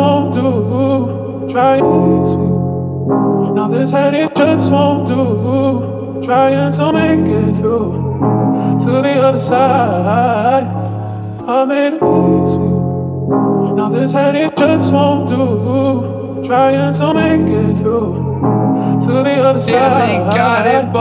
won't do. To Now this head it just won't do. Trying to make it through to the other side. I made it easy. Now this head it just won't do. Trying to make it through got it.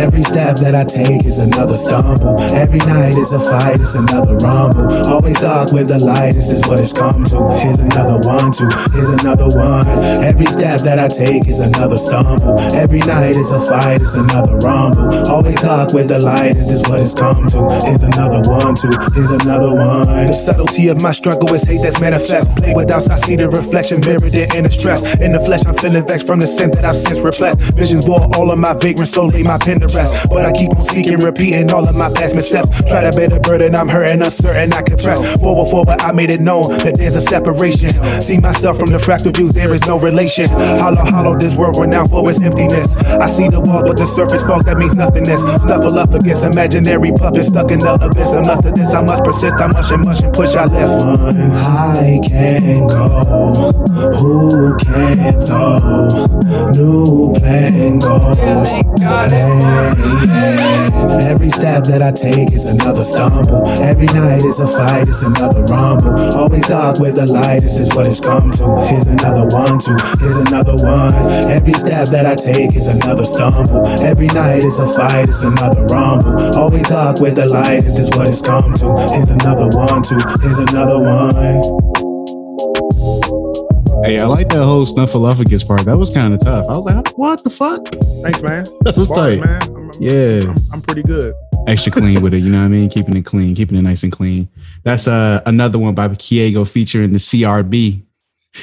Every step that I take is another stumble. Every night is a fight, it's another rumble. Always dark with the light, this is what it's come to. Here's another one, two, here's another one. Every step that I take is another stumble. Every night is a fight, it's another rumble. Always dark with the light, this is what it's come to. Here's another one, two, here's another one. The subtlety of my struggle is hate that's manifest. Play with doubts, I see the reflection mirrored in the stress. In the flesh, I'm feeling vexed from the sin that I've since repressed. Visions bore all of my vagrant soul, lay my pen to rest. But I keep on seeking, repeating all of my past missteps. Try to bear the burden, I'm hurting, uncertain, I can press. Forward, forward, I made it known that there's a separation. See myself from the fractal views, there is no relation. Hollow, hollow, this world renowned for its emptiness. I see the wall, but the surface fog, that means nothingness. Snuffle up against imaginary puppets stuck in the abyss. I'm nothing this, I must persist, I must and mush and push, I lift. One high can go, who can tow? New plan goes. Every step that I take is another stumble. Every night is a fight, it's another rumble. Always dark with the light, this is what it's come to. Here's another one, two, here's another one. Every step that I take is another stumble. Every night is a fight, it's another rumble. Always dark with the light, this is what it's come to. Here's another one, two, here's another one. Hey, I like that whole snuffleupagus part. That was kind of tough. I was like, what the fuck? Thanks, man. That was Bars, tight. man. I'm, I'm- Yeah. I'm, I'm pretty good. Extra clean with it, you know what I mean? Keeping it clean, keeping it nice and clean. That's uh, another one by Keagoe featuring the CRB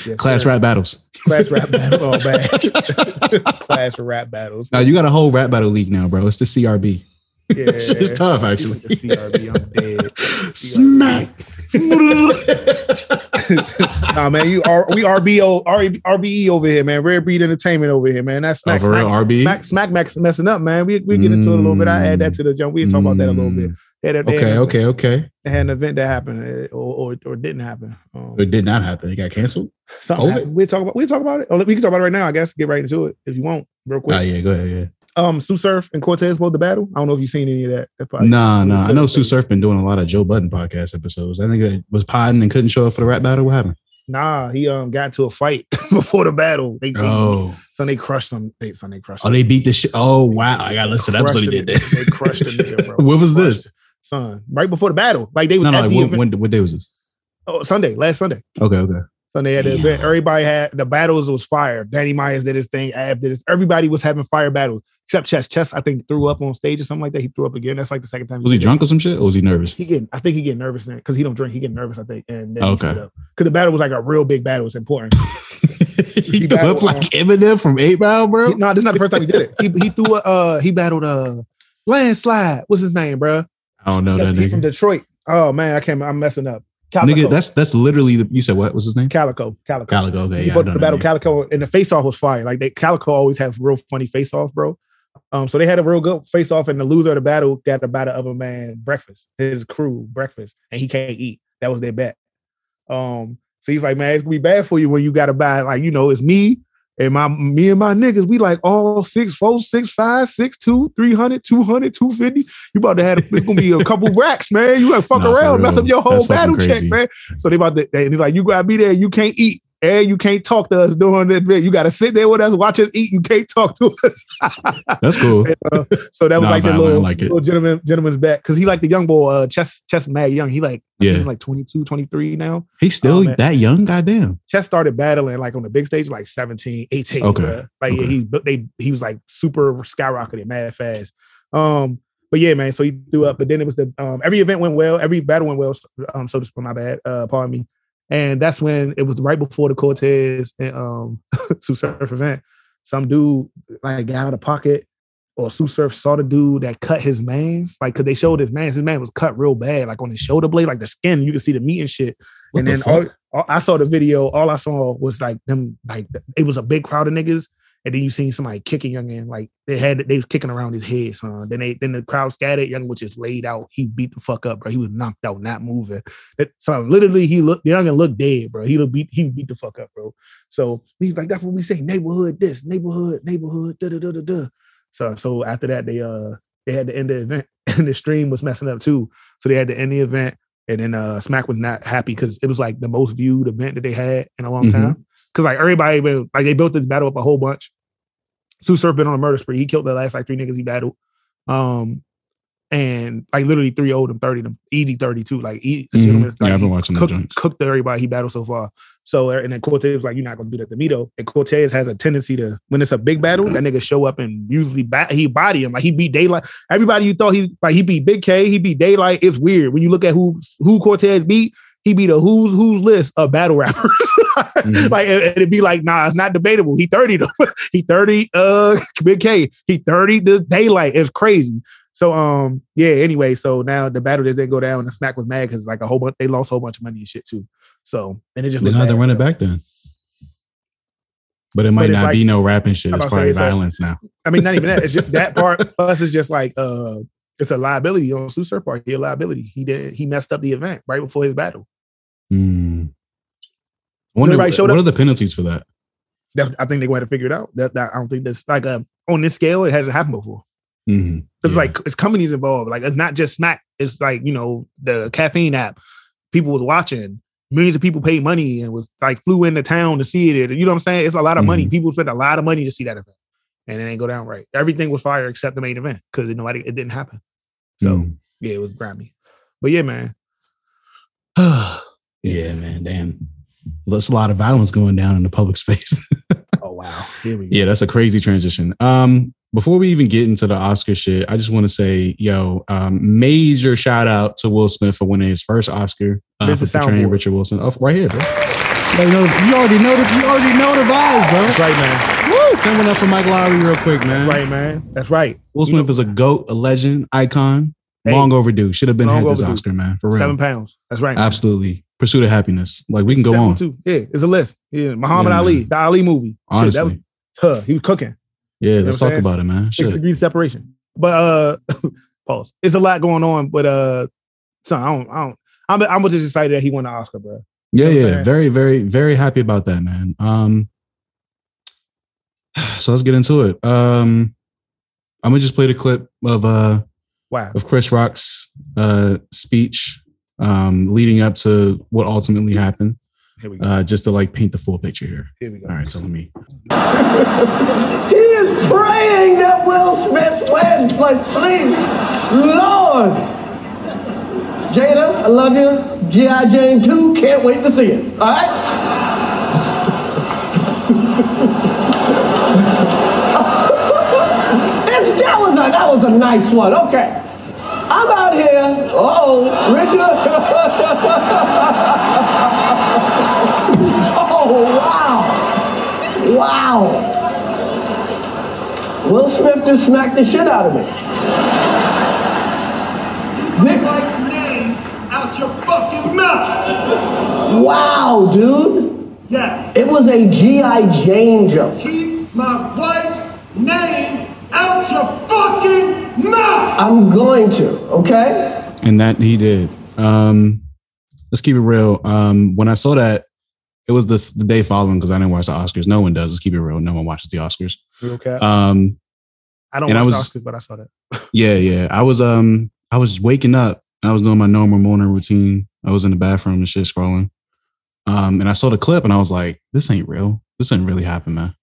Yes, Class sir. Rap Battles. Class rap battle. Oh, man. Class rap battles. Now you got a whole rap battle league now, bro. It's the CRB. Yeah, It's tough, actually. The CRB, I'm dead. Smack. nah, man, you are we RBO RBE over here, man. Rare Breed Entertainment over here, man. That's Oh, smack, real, smack, RB? Smack, smack, Max messing up, man. We we get into it a little bit. I add that to the jump. We talk about that a little bit. They had they Okay, had okay, okay. They had an event that happened uh, or or, or didn't happen. Um, It did not happen. It got canceled. something We talk about we talk about it. Oh, we can talk about it right now. I guess get right into it if you want, real quick. Oh yeah, go ahead. Yeah. Um, Sue Surf and Cortez supposed the battle. I don't know if you've seen any of that. That probably- Nah, nah. I know Sue Surf been doing a lot of Joe Budden podcast episodes. I think it was podding and couldn't show up for the rap battle. What happened? Nah, he um got into a fight before the battle. They, Oh, son, they crushed some. They, son, they crushed. oh, they beat the shit. Oh wow, I gotta listen to crushed episode he did that. They crushed the nigga, bro. What was this? son? Right before the battle, like they was No, no. the when, when, what day was this? oh, Sunday, last Sunday. Okay, okay. Sunday had the event. Everybody had the battles was fire. Danny Myers did his thing. Ab did his. Everybody was having fire battles except Chess. Chess, I think, threw up on stage or something like that. He threw up again. That's like the second time. Was he did it. drunk or some shit, or was he nervous? He getting, I think he getting nervous because he don't drink. He getting nervous, I think. And then Okay. because the battle was like a real big battle. It's important. he He threw up like on- Eminem from Eight Mile, bro. He- no, this is not the first time he did it. He he threw a uh he battled uh landslide. What's his name, bro? I don't know that He from. Detroit. Oh man, I can't. I'm messing up. Calicoe. Nigga, that's that's literally the. You said what was his name? Calicoe. Calicoe. Calicoe. Okay, he yeah, the battle. Calicoe and the face off was fire. Like they Calicoe always have real funny face off, bro. Um, so they had a real good face off, and the loser of the battle got to buy of a man breakfast, his crew breakfast, and he can't eat. That was their bet. Um, so he's like, man, it's gonna be bad for you when you gotta buy, like, you know, it's me and my me and my niggas, we like all six, four, six, five, six, two, 300, 200, 250. You about to have it's gonna be a couple racks, man. You gotta fuck Nah, around, mess up your whole That's battle check, man. So they about to, and he's like, you gotta be there, you can't eat. And you can't talk to us during that bit. You got to sit there with us, watch us eat. You can't talk to us. That's cool. Uh, so that was Nah, like the little, like it. little gentleman, gentleman's back. Cause he like the young boy, uh, Chess, Chess Mad Young. He like, Yeah. like 22, 23 now. He's still man. that young. Goddamn. Chess started battling like on the big stage, like 17, 18. Okay. Like Okay. he, but they, he was like super skyrocketed, mad fast. Um, but yeah, man. So he threw up, but then it was the um every event went well, every battle went well. Um, so to speak, my bad, uh, pardon me. And that's when it was right before the Cortez and um Sue Surf event. Some dude like got out of pocket, or Sue Surf saw the dude that cut his man's, like because they showed his man's, his man was cut real bad, like on his shoulder blade, like the skin, you can see the meat and shit. What and the then all, all- I saw the video, all I saw was like them, like it was a big crowd of niggas, and then you seen somebody kicking Youngin like they had they was kicking around his head, son. Then they then the crowd scattered. Youngin was just laid out. He beat the fuck up, bro. He was knocked out, not moving. That, so literally, he looked Youngin looked dead, bro. He looked beat he beat the fuck up, bro. So he's like that's what we say, neighborhood this, neighborhood, neighborhood, da da da da da. So so after that, they uh they had to end the event, and the stream was messing up too. So they had to end the event, and then uh Smack was not happy because it was like the most viewed event that they had in a long Mhm. time. Because like everybody, like they built this battle up a whole bunch. Sue Surf been on a murder spree. He killed the last like three niggas he battled. Um, and like literally three old and 30 them, easy 32. Like he, Mhm. gentleman's, Yeah, I've been watching the cooked, joints. cooked everybody he battled so far. So and then Cortez was like, You're not gonna do that to me though. And Cortez has a tendency to when it's a big battle, that nigga show up and usually bat he body him. Like he beat Daylyt. Everybody you thought he like he beat Big K, he beat Daylyt. It's weird. When you look at who who Cortez beat, he beat a who's who's list of battle rappers. Mhm. like and it'd be like, nah, it's not debatable. He 30 though. he 30 uh Big K. He 30 the Daylyt. It's crazy. So um yeah, anyway, so now the battle didn't go down and the Smack was mad because like a whole bunch they lost a whole bunch of money and shit too. So and it just They looked had to run it back then. But it might it's not like- be no rapping shit. It's probably it's like- violence now. I mean, not even that. It's just that part. Plus, it's just like uh, it's a liability on Susur part. He a liability. He did. He messed up the event right before his battle. Hmm. I wonder what, showed what up? are the penalties for that? That, I think they're going to figure it out. That, that I don't think that's like uh on this scale. It hasn't happened before. Mhm. It's Yeah. like it's companies involved. Like it's not just Smack. It's like you know the caffeine app. People was watching. Millions of people paid money and was like flew into town to see it. You know what I'm saying? It's a lot of money. Mhm. People spent a lot of money to see that event, and it ain't go down right. Everything was fire except the main event because nobody it didn't happen. So Mm. yeah, it was grimy. But yeah, man. yeah, man. Damn. There's a lot of violence going down in the public space. oh wow. Here we go. Yeah, that's a crazy transition. Um, before we even get into the Oscar shit, I just want to say, yo, um, major shout out to Will Smith for winning his first Oscar uh, for portraying. Richard Williams. Oh, right here, bro. You, know, you already know the you already know the vibes, bro. That's right, man. Woo! Coming up for Mike Lowrey real quick, man. That's right, man. That's right. Will You know- Smith is a goat, a legend, icon. Hey. long overdue. Should have been had this overdue. Oscar, man. For real. Seven pounds. That's right. Absolutely. Pursuit of happiness. Like we can go That on. too. Yeah, it's a list. Yeah, Muhammad Yeah, Ali, man. the Ali movie. Shit, Honestly. that was huh. He was cooking. yeah, know let's talk saying? about it, man. Six Shit. degrees separation. But uh, pause. It's a lot going on. But uh, son, I don't. I don't. I'm. I'm just excited that he won the Oscar, bro. Yeah, know yeah. Very, very, very happy about that, man. Um so let's get into it. Um I'm gonna just play the clip of uh Wow. of Chris Rock's uh speech um leading up to what ultimately happened. Here we go. Uh just to like paint the full picture here. Here we go. All right, so let me He is praying that Will Smith wins. Like, please, Lord. Jada, I love you. G.I. Jane 2, can't wait to see it. All right? That, was a, that was a nice one. Okay. I'm out here. Oh, Richard. oh, wow. Wow. Will Smith just smacked the shit out of me. Nick, Mike's name out your fucking mouth. wow, dude. Yes. It was a G.I. Jane joke. Keep my wife's name out your fucking mouth. I'm going to, okay? and that he did. Um let's keep it real. Um when I saw that it was the, the day following because I didn't watch the Oscars. No one does. Let's keep it real. No one watches the Oscars. You okay? Um, I don't and I watch was- the Oscars, but I saw that. Yeah, yeah. I was um I was waking up and I was doing my normal morning routine. I was in the bathroom and shit scrolling. Um, and I saw the clip and I was like, this ain't real. This didn't really happen, man.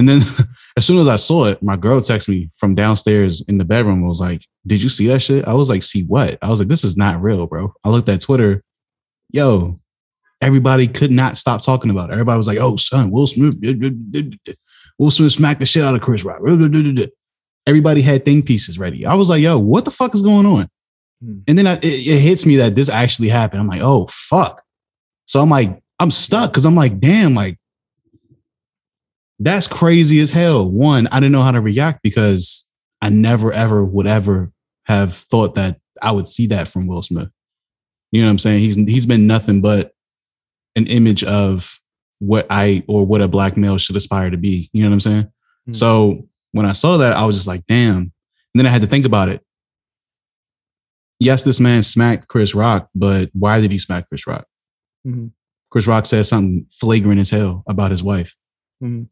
And then as soon as I saw it, my girl texted me from downstairs in the bedroom and was like, Did you see that shit? I was like, see what? I was like, this is not real, bro. I looked at Twitter. Yo, everybody could not stop talking about it. Everybody was like, oh son, Will Smith, Will Smith smacked the shit out of Chris Rock. Everybody had thing pieces ready. I was like, yo, what the fuck is going on? Hmm. And then I, it, it hits me that this actually happened. I'm like, oh fuck. So I'm like, I'm stuck because I'm like, damn, like that's crazy as hell. One, I didn't know how to react because I never ever would ever have thought that I would see that from Will Smith. You know what I'm saying? He's he's been nothing but an image of what I or what a black male should aspire to be. You know what I'm saying? Mhm. So when I saw that, I was just like, damn. And then I had to think about it. Yes, this man smacked Chris Rock, but why did he smack Chris Rock? Mhm. Chris Rock said something flagrant as hell about his wife. Mhm.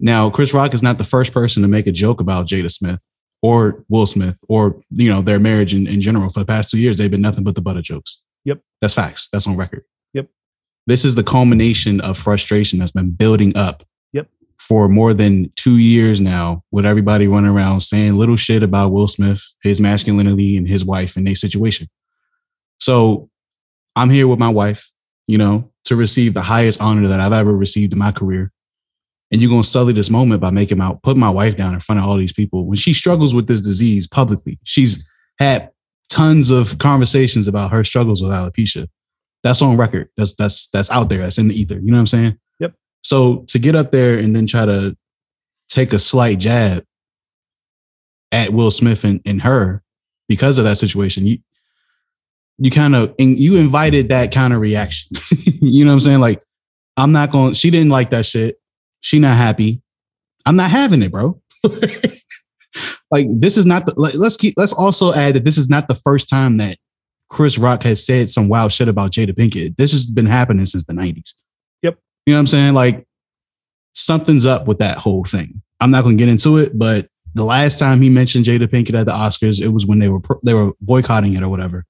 Now, Chris Rock is not the first person to make a joke about Jada Smith or Will Smith or you know their marriage in, in general. For the past two years, they've been nothing but the butt of jokes. Yep. That's facts. That's on record. Yep. This is the culmination of frustration that's been building up Yep. for more than two years now, with everybody running around saying little shit about Will Smith, his masculinity, and his wife and their situation. So I'm here with my wife, you know, to receive the highest honor that I've ever received in my career. And you're gonna sully this moment by making my put my wife down in front of all these people when she struggles with this disease publicly. She's had tons of conversations about her struggles with alopecia. That's on record. That's that's that's out there. That's in the ether. You know what I'm saying? Yep. So to get up there and then try to take a slight jab at Will Smith and, and her because of that situation, you you kind of and you invited that kind of reaction. you know what I'm saying? Like, I'm not going, she didn't like that shit. She not happy. I'm not having it, bro. like, this is not the like, let's keep let's also add that this is not the first time that Chris Rock has said some wild shit about Jada Pinkett. This has been happening since the 90s. Yep. You know what I'm saying? Like something's up with that whole thing. I'm not going to get into it, but the last time he mentioned Jada Pinkett at the Oscars, it was when they were they were boycotting it or whatever.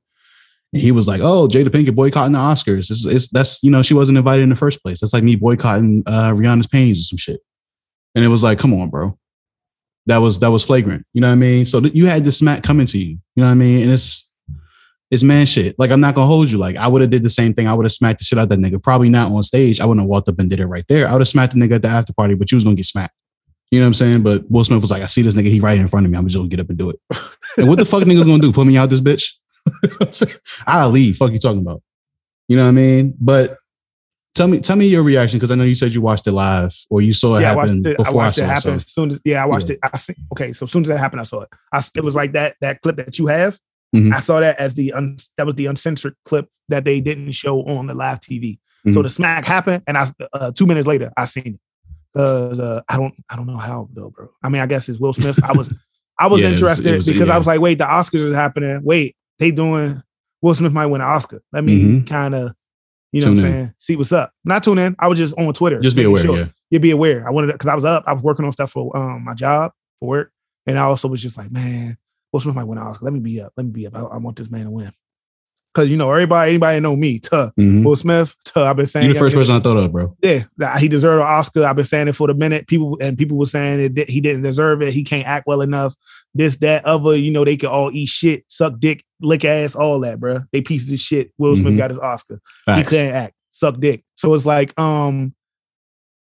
And he was like, "Oh, Jada Pinkett boycotting the Oscars. It's, it's that's you know she wasn't invited in the first place. That's like me boycotting uh, Rihanna's paintings or some shit." And it was like, "Come on, bro, that was that was flagrant." You know what I mean? So th- you had this smack coming to you. You know what I mean? And it's it's man shit. Like I'm not gonna hold you. Like I would have did the same thing. I would have smacked the shit out that nigga. Probably not on stage. I wouldn't have walked up and did it right there. I would have smacked the nigga at the after party, but you was gonna get smacked. You know what I'm saying? But Will Smith was like, I see this nigga, he right in front of me. I'm just gonna get up and do it. and what the fuck niggas gonna do? Put me out this bitch? I'll leave. Fuck you talking about. You know what I mean? But tell me, tell me your reaction because I know you said you watched it live or you saw it yeah, I happen watched it. Before I, watched saw it happen So. as soon as yeah, I watched Yeah. it. I see, okay, so as soon as that happened, I saw it. I it was like that that clip that you have. Mhm. I saw that as the un, that was the uncensored clip that they didn't show on the live TV. So Mhm. the smack happened, and I uh, two minutes later I seen it because uh, I don't I don't know how though, bro. I mean, I guess it's Will Smith. I was I was Yeah, it was- interested it was- because yeah. I was like, wait, the Oscars is happening. Wait, they doing Will Smith might win an Oscar. Let me Mhm. kind of you know Tune what I'm in. saying see what's up. Not tune in. I was just on Twitter. Just be aware, sure yeah. you be aware. I wanted because I was up, I was working on stuff for um my job for work, and I also was just like, man, Will Smith might win an Oscar. Let me be up. Let me be up. I, I want this man to win. Cause you know everybody, anybody know me, tuh. Mhm. Will Smith, tuh. I've been saying You the first person I thought of, bro. yeah, he deserved an Oscar. I've been saying it for the minute. People and people were saying that he didn't deserve it. He can't act well enough. This, that, other. You know, they could all eat shit, suck dick, lick ass, all that, bro. They pieces of shit. Will Smith Mhm. got his Oscar he Facts. couldn't act, suck dick. So it's like, um,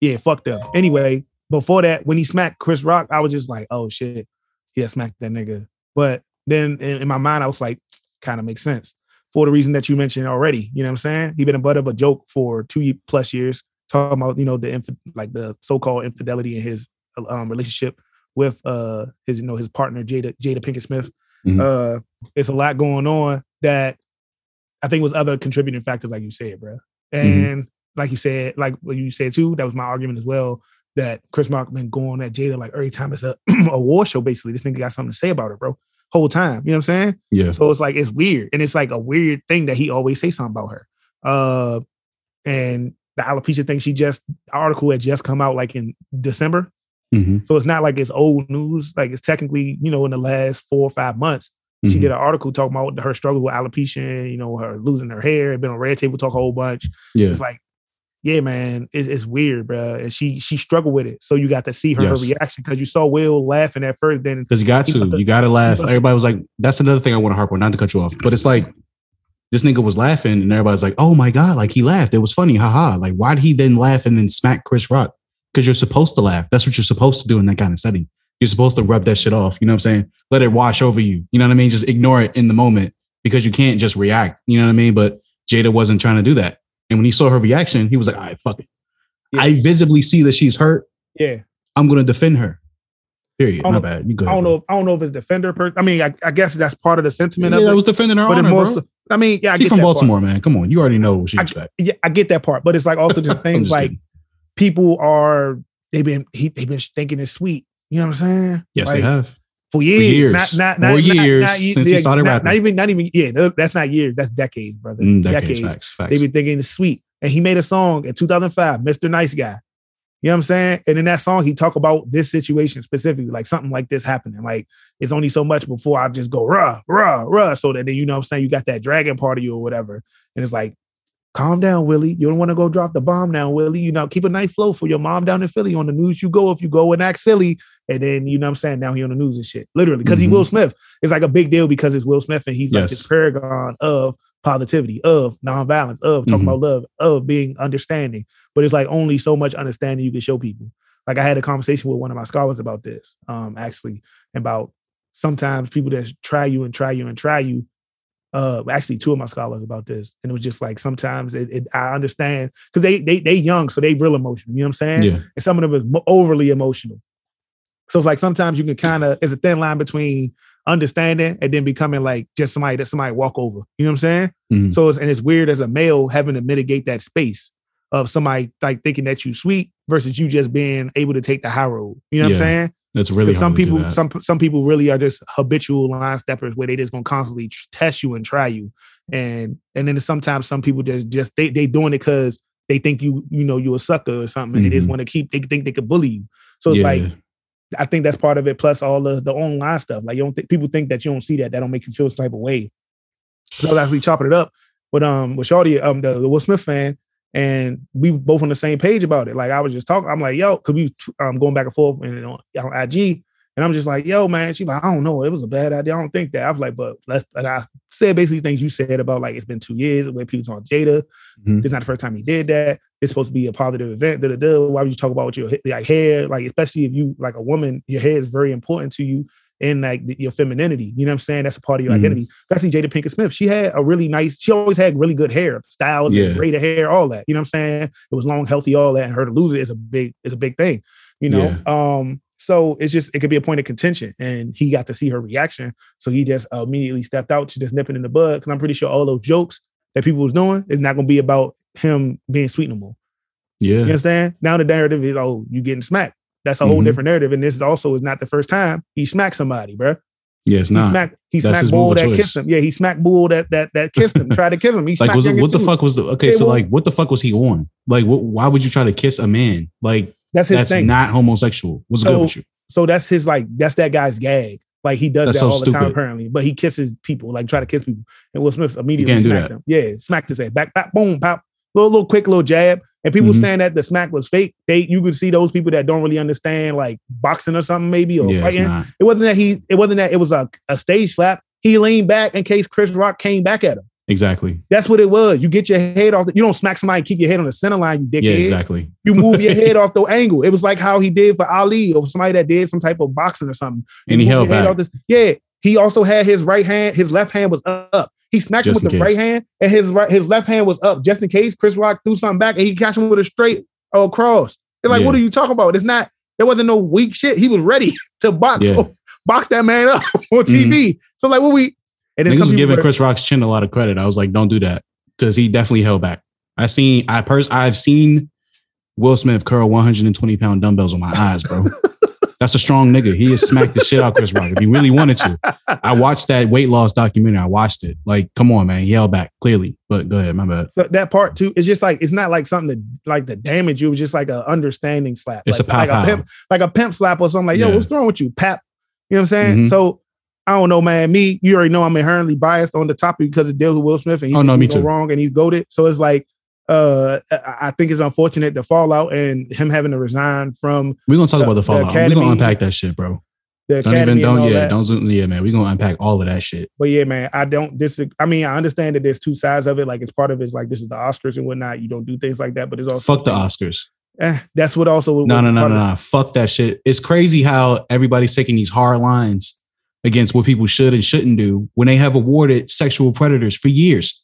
yeah, fucked up. Anyway, before that, when he smacked Chris Rock, I was just like, oh shit, yeah, smacked that nigga. But then in, in my mind, I was like, kind of makes sense for the reason that you mentioned already. You know what I'm saying? He been a butt of a joke for two plus years, talking about you know the inf- like the so-called infidelity in his um, relationship with uh his you know his partner Jada Jada Pinkett Smith. Mhm. Uh, it's a lot going on that I think was other contributing factors, like you said, bro. And like you said, like what you said too, that was my argument as well. That Chris Rock been going at Jada like every time it's a a war show. Basically, this nigga got something to say about it, bro. Whole time, you know what I'm saying? Yeah. So it's like it's weird, and it's like a weird thing that he always say something about her. Uh, and the alopecia thing, she just the article had just come out like in December, hmm so it's not like it's old news. Like it's technically, you know, in the last four or five months, she Mhm. did an article talking about her struggle with alopecia, you know, her losing her hair, been on Red Table Talk a whole bunch. Yeah. It's like, yeah, man, it's, it's weird, bro. And she she struggled with it. So you got to see her, Yes. her reaction because you saw Will laughing at first. Then Because you got to, you got to laugh. Everybody was like, "That's another thing I want to harp on." Not to cut you off, but it's like this nigga was laughing, and everybody's like, "Oh my god!" Like he laughed. It was funny, haha. Like why did he then laugh and then smack Chris Rock? Because you're supposed to laugh. That's what you're supposed to do in that kind of setting. You're supposed to rub that shit off. You know what I'm saying? Let it wash over you. You know what I mean? Just ignore it in the moment because you can't just react. You know what I mean? But Jada wasn't trying to do that. And when he saw her reaction, he was like, "All right, fuck it." Yeah. I visibly see that she's hurt. yeah, I'm going to defend her. Period. I don't My know- bad. You go. I don't know. I don't know if it's defender. Per- I mean, I, I guess that's part of the sentiment Yeah, of I was defending her but honor, more bro. I mean, yeah, I She's get from that part. Baltimore, man. Come on, you already know what she I- expect. Yeah, I get that part, but it's like also just things like kidding. people are they've been he, they've been thinking it's sweet. You know what I'm saying? Yes, Like, they have. For years, years. not not For not, years not, since he started rapping. Not even not even yeah, no, that's not years. That's decades, brother. Mm, decades, facts, facts. They've been thinking it's sweet. And he made a song in 2005, Mr. Nice Guy. You know what I'm saying? And in that song, he talk about this situation specifically, like something like this happening. Like it's only so much before I just go rah, rah, rah. So that then you know what I'm saying, you got that dragon part of you or whatever. And it's like, calm down, Willie. You don't want to go drop the bomb now, Willie. You know, keep a nice flow for your mom down in Philly. On the news you go if you go and act silly. And then you know what I'm saying, now he on the news and shit. Literally, because Mhm. he Will Smith. It's like a big deal because it's Will Smith and he's like Yes. this paragon of positivity, of nonviolence, of talking Mhm. about love, of being understanding. But it's like only so much understanding you can show people. Like I had a conversation with one of my scholars about this, um, actually, about sometimes people that try you and try you and try you. Uh, actually, two of my scholars about this, and it was just like sometimes it, it I understand because they they they young, so they real emotional. You know what I'm saying? Yeah. And some of them is overly emotional. So it's like sometimes you can kind of it's a thin line between understanding and then becoming like just somebody that somebody walk over. You know what I'm saying? Mhm. So it's and it's weird as a male having to mitigate that space of somebody like thinking that you sweet versus you just being able to take the high road. You know what Yeah. I'm saying? That's really some hard to do people, some some people really are just habitual line steppers where they just gonna constantly tr- test you and try you, and and then sometimes some people just just they they doing it because they think you you know you a sucker or something, and they just Mhm. want to keep they think they could bully you. So it's Yeah. like I think that's part of it. Plus all the the online stuff. Like you don't think people think that you don't see that that don't make you feel some type of way. So I was actually chopping it up with um with Shorty, um the, the Will Smith fan, and we both on the same page about it. Like I was just talking, I'm like, yo, could we um going back and forth and on, on IG, and I'm just like, yo, man. She's like, I don't know, it was a bad idea. I don't think that. I was like, but let's. And I said basically things you said about like it's been two years where people talking Jada. Mhm. This not the first time he did that. It's supposed to be a positive event. Da, da, da. Why would you talk about what your like hair? Like especially if you like a woman, your hair is very important to you and like your femininity. You know what I'm saying? That's a part of your Mhm. identity. Especially Jada Pinkett Smith. She had a really nice. She always had really good hair, styles, Yeah. braided hair, all that. You know what I'm saying? It was long, healthy, all that. And her to lose it is a big, is a big thing. You know. Um. So it's just it could be a point of contention, and he got to see her reaction, so he just uh, immediately stepped out to just nipping in the bud. Because I'm pretty sure all those jokes that people was doing is not going to be about him being sweet no more. Yeah. You understand? Now the narrative is, oh, you getting smacked. That's a whole Mhm. different narrative. And this is also is not the first time he smacked somebody, bruh. Yeah, He not. smacked, he That's smacked bull that choice. kissed him. Yeah, he smacked bull that that that kissed him, tried to kiss him. He like smacked was what the too. fuck was the okay Yeah, so like what the fuck was he on like what, why would you try to kiss a man like That's his that's thing. not homosexual what's good So- with you so that's his like that's that guy's gag. Like he does That's that so all the time apparently, but he kisses people, like try to kiss people. And Will Smith immediately smacked him. Yeah, smacked his head back, back, boom, pop, little little quick little jab. And people Mhm. saying that the smack was fake. They you could see those people that don't really understand like boxing or something maybe or yeah fighting. It wasn't that he. It wasn't that it was a, a stage slap. He leaned back in case Chris Rock came back at him. exactly That's what it was. You get your head off. The, you don't smack somebody, and keep your head on the center line. You dickhead. yeah exactly You move your head off the angle. It was like how he did for Ali or somebody that did some type of boxing or something. You and he held back this- yeah. He also had his right hand. His left hand was up. He smacked Just him with the case. right hand, and his right his left hand was up just in case Chris Rock threw something back, and he catch him with a straight uh, cross. It's like, Yeah. what are you talking about? It's not. There wasn't no weak shit. He was ready to box Yeah. Mm-hmm. box that man up on TV. So like, what we and some was giving Chris Rock's chin a lot of credit I was like don't do that because he definitely held back I seen I pers I've seen Will Smith curl 120 pound dumbbells on my eyes bro that's a strong nigga he has smacked the shit out of Chris Rock if he really wanted to I watched that weight loss documentary I watched it like come on man he held back clearly but go ahead my bad So that part too, it's just like it's not like something to like to damage you. It was just like a understanding slap. It's like, a pow like a pimp, like a pimp slap or something. Like, yo, Yeah. what's wrong with you, pap? You know what I'm saying? Mhm. So I don't know, man. Me, you already know I'm inherently biased on the topic because it deals with Will Smith and he Oh, no, me too. wrong and he's goaded. So it's like uh I think it's unfortunate the fallout and him having to resign from we're gonna talk The- about the the fallout we're gonna unpack that shit bro the Don't even don't yeah that. don't zoom- yeah man. We're gonna unpack all of that shit. But yeah, man, I don't disagree. I mean, I understand that there's two sides of it. Like it's part of it's like this is the Oscars and whatnot. You don't do things like that, but it's also Fuck the Oscars. Eh, that's what also No, no, no, no, no. Fuck that shit. It's crazy how everybody's taking these hard lines against what people should and shouldn't do when they have awarded sexual predators for years.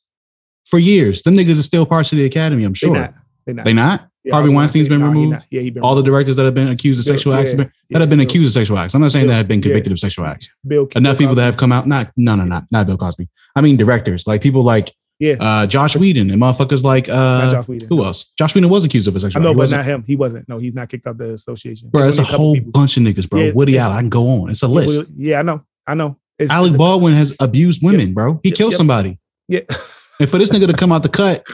For years. Them niggas are still parts of the academy, I'm They sure. not. They not. They not? Yeah, Harvey Weinstein's been nah, removed? not. Yeah, he been All the directors that have been accused of sexual yeah, acts have been- yeah, that have been Bill- accused of sexual acts. I'm not saying Bill- that have been yeah. convicted of sexual acts. Bill Enough people that have come out, not no, no, no, not Bill Cosby. I mean directors, like people like Yeah. Uh, Joss Whedon and motherfuckers like uh, Joss Whedon. who else? Joss Whedon was accused of a sexual. I know, he but not him. He wasn't. No, he's not kicked out the association. bro. It's a couple whole people. bunch of niggas, bro. Yeah, Woody Allen. I can go on. It's a list. Yeah, I know. I know. Alec Baldwin has abused women, bro. He killed somebody. Yeah. And for this nigga to come out the cut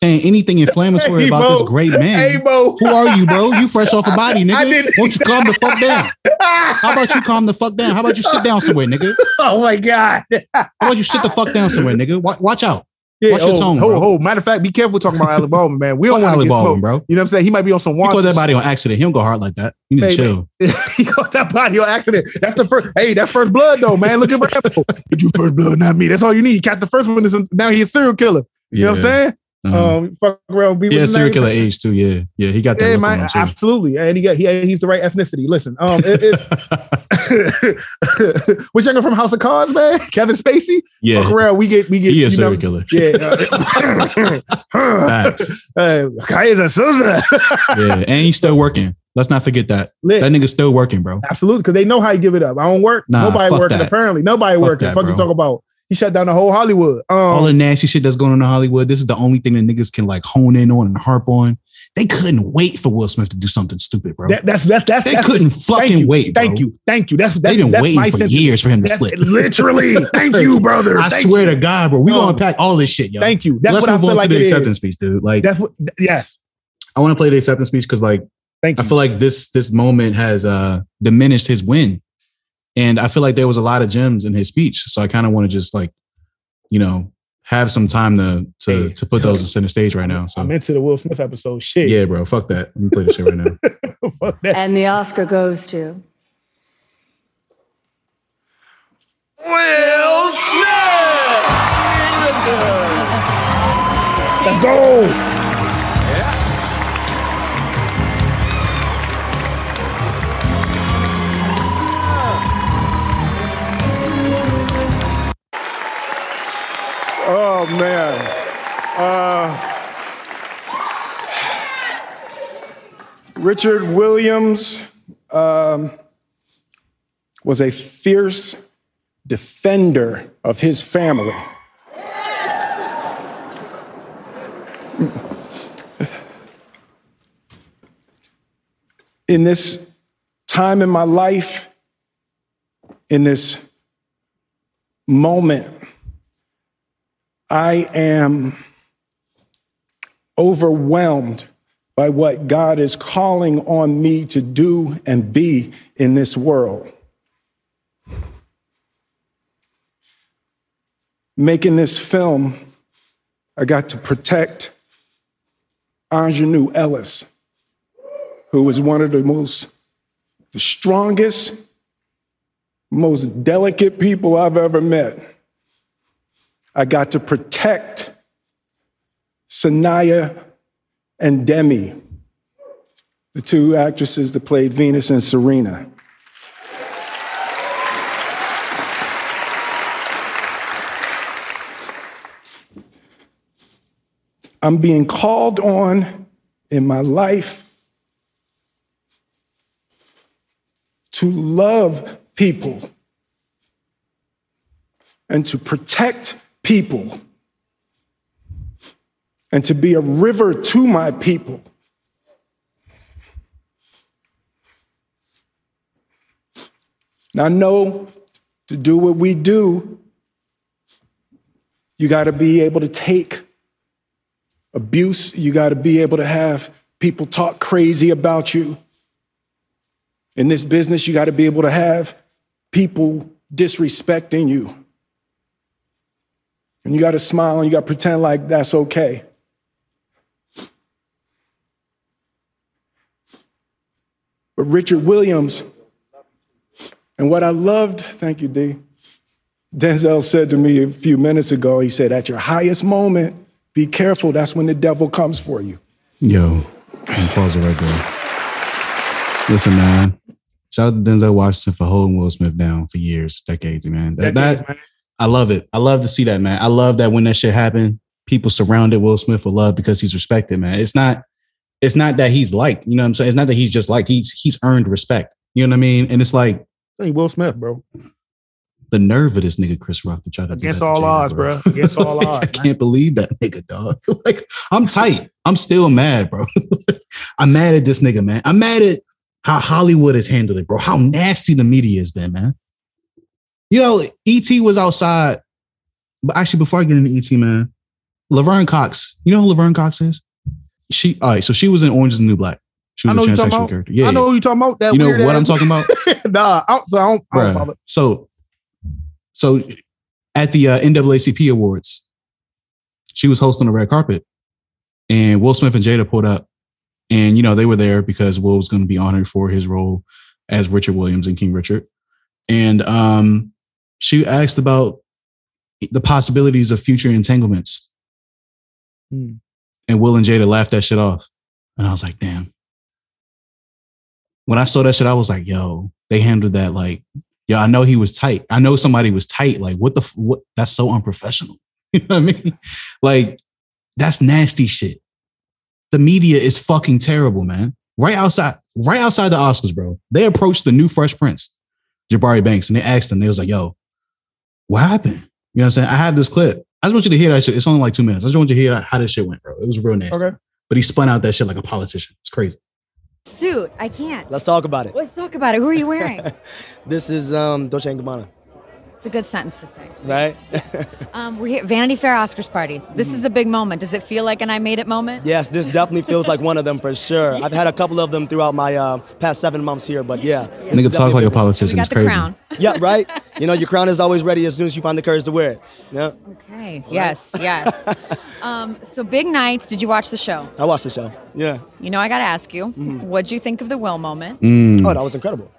saying anything inflammatory Hey, about this great man. Hey. Who are you, bro? You fresh off a body, nigga. Won't you calm the fuck down? How about you calm the fuck down? How about you sit down somewhere, nigga? oh my god. How about you sit the fuck down somewhere, nigga? Watch out. Yeah, your oh, tone, ho, bro. ho. Matter of fact, be careful talking about Alec Baldwin, man. We don't want to get Baldwin, smoked. bro. You know what I'm saying? He might be on some He caught that body on accident. He don't go hard like that. You need Baby. to chill. he caught that body on accident. That's the first. Hey, that's first blood though, man. Look at Rambo. But you first blood, not me. That's all you need. He caught the first one. Is now he's a serial killer. You know what I'm saying? Uh-huh. Um, fuck around. Be yeah, serial killer age too. Yeah, yeah, he got that. Yeah, too. absolutely, and he got he he's the right ethnicity. Listen, um, it, it's which younger from House of Cards, man, Kevin Spacey. Fuck yeah, around, we get we get. he is you know, serial killer. Yeah. Uh, Facts. uh, Keyser Söze. Yeah, and he's still working. Let's not forget that. Lit. That nigga's still working, bro. Absolutely, because they know how you give it up. I don't work. Nah, Nobody fuck working. that. Apparently, nobody Fuck working. that, Fuck you talk about. He shut down the whole Hollywood. Um, All the nasty shit that's going on in Hollywood. This is the only thing that niggas can like hone in on and harp on. They couldn't wait for Will Smith to do something stupid, bro. that, that's that's that's They that's couldn't fucking you, wait, Thank you, thank you. That's that's They've been that's waiting for years for him to slip. literally. Thank you, brother. I Thank swear you. to God, bro. We Um, gonna unpack all this shit, yo. Thank you. That's Let's what I move feel on like to the it is. acceptance speech, dude. Like, That's what. Yes. I want to play the acceptance speech because, like, Thank you. I feel like this this moment has uh diminished his win, and I feel like there was a lot of gems in his speech. So I kind of want to just like, you know, have some time to to Hey. to put those in center stage right now. So I'm into the Will Smith episode. Shit. yeah, bro, fuck that. Let me play this shit right now. Fuck that. And the Oscar goes to. Will Smith! Let's go. Oh man. Uh, Richard Williams um, was a fierce defender of his family. In this time in my life, in this moment, I am overwhelmed by what God is calling on me to do and be in this world. Making this film, I got to protect Aunjanue Ellis, who was one of the most, the strongest, most delicate people I've ever met. I got to protect Saniyya and Demi, the two actresses that played Venus and Serena. I'm being called on in my life to love people and to protect people and to be a river to my people. Now, I know to do what we do, you got to be able to take abuse, you got to be able to have people talk crazy about you. In this business, you got to be able to have people disrespecting you. And you got to smile and you got to pretend like that's okay. But Richard Williams, and what I loved, thank you, D. Denzel said to me a few minutes ago, he said, at your highest moment, be careful, that's when the devil comes for you. Yo, I'm pause it right there. Listen, man. Shout out to Denzel Washington for holding Will Smith down for years, decades, man. That, Decades, that- man. I love it. I love to see that, man. I love that when that shit happened, people surrounded Will Smith with love because he's respected, man. It's not, it's not that he's liked. You know what I'm saying? It's not that he's just like he's he's earned respect. You know what I mean? And it's like Hey, Will Smith, bro. The nerve of this nigga Chris Rock to try to do Against all Jada, odds, bro. Against all Like, odds, I can't believe that nigga, dog. like, I'm tight. I'm still mad, bro. I'm mad at this nigga, man. I'm mad at how Hollywood has handled it, bro. How nasty the media has been, man. You know, ET was outside. But actually, before I get into ET, man, Laverne Cox. You know who Laverne Cox is? She all right. So she was in Orange is the New Black. She was a transsexual character. Yeah, I know yeah. who you talking about. That you know what I'm talking about. nah, I don't, so I don't, I don't. So, so at the uh, NAACP awards, she was hosting the red carpet, and Will Smith and Jada pulled up, and you know they were there because Will was going to be honored for his role as Richard Williams in King Richard, and um, she asked about the possibilities of future entanglements, Hmm. and Will and Jada laughed that shit off, and I was like, damn. When I saw that shit, I was like, yo, they handled that like yo, I know he was tight. I know somebody was tight. Like, what the f- what? That's so unprofessional. You know what I mean? Like, that's nasty shit. The media is fucking terrible, man. Right outside, right outside the Oscars, bro. They approached the new Fresh Prince, Jabari Banks, and they asked him. They was like, "Yo, what happened?" You know what I'm saying? I have this clip. I just want you to hear that shit. It's only like two minutes. I just want you to hear how this shit went, bro. It was real nasty. Okay. But he spun out that shit like a politician. It's crazy. Suit. I can't. Let's talk about it. Let's talk about it. Who are you wearing? This is um, Dolce and Gabbana, it's a good sentence to say. right? Um, we're here, Vanity Fair Oscars party. This is a big moment. Does it feel like an I made it moment? yes, this definitely feels like one of them for sure. I've had a couple of them throughout my uh, past seven months here, but yeah. this is Nigga talk like a big one. politician. We It's got the crazy. crown. Yeah, right? You know, your crown is always ready as soon as you find the courage to wear it. Yeah. Okay. Yes. Yes. um, so big night. Did you watch the show? I watched the show. Yeah. You know, I got to ask you, Mm-hmm. what'd you think of the Will moment? Mm. Oh, that was incredible.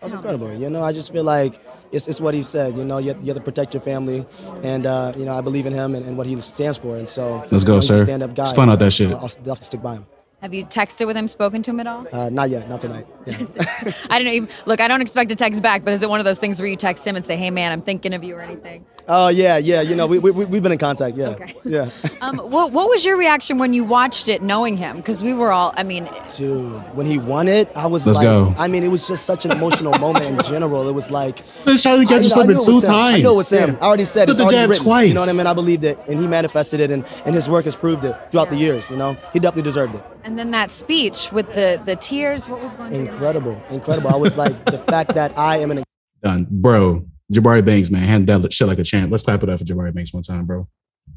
That was incredible. You know, I just feel like it's, it's what he said. You know, you have, you have to protect your family, and uh, you know, I believe in him and, and what he stands for. And so, Let's go, you know, he's a sir. Stand-up guy. Spun out that shit. I'll, I'll definitely stick by him. Have you texted with him, spoken to him at all? Uh, not yet, not tonight. Yeah. I don't know. even- Look, I don't expect a text back, but is it one of those things where you text him and say, "Hey, man, I'm thinking of you" or anything? Oh yeah, yeah. You know, we, we we- we've been in contact. Yeah. Okay. Yeah. Um, what What was your reaction when you watched it, knowing him? Because we were all. I mean, Dude, when he won it, I was Let's like, go. I mean, it was just such an emotional moment in general. It was like, This Charlie I- catch you you slipping two times. I know it's him. I already said Took it's the already jab written. twice. You know what I mean? I believed it, and he manifested it, and, and his work has proved it throughout the years. You know, he definitely deserved it. and then that speech with the the tears. What was going? through your mind? Incredible, incredible. I was like, the fact that I am an Done, bro. Jabari Banks, man, handled that shit like a champ. Let's clap it up for Jabari Banks one time, bro.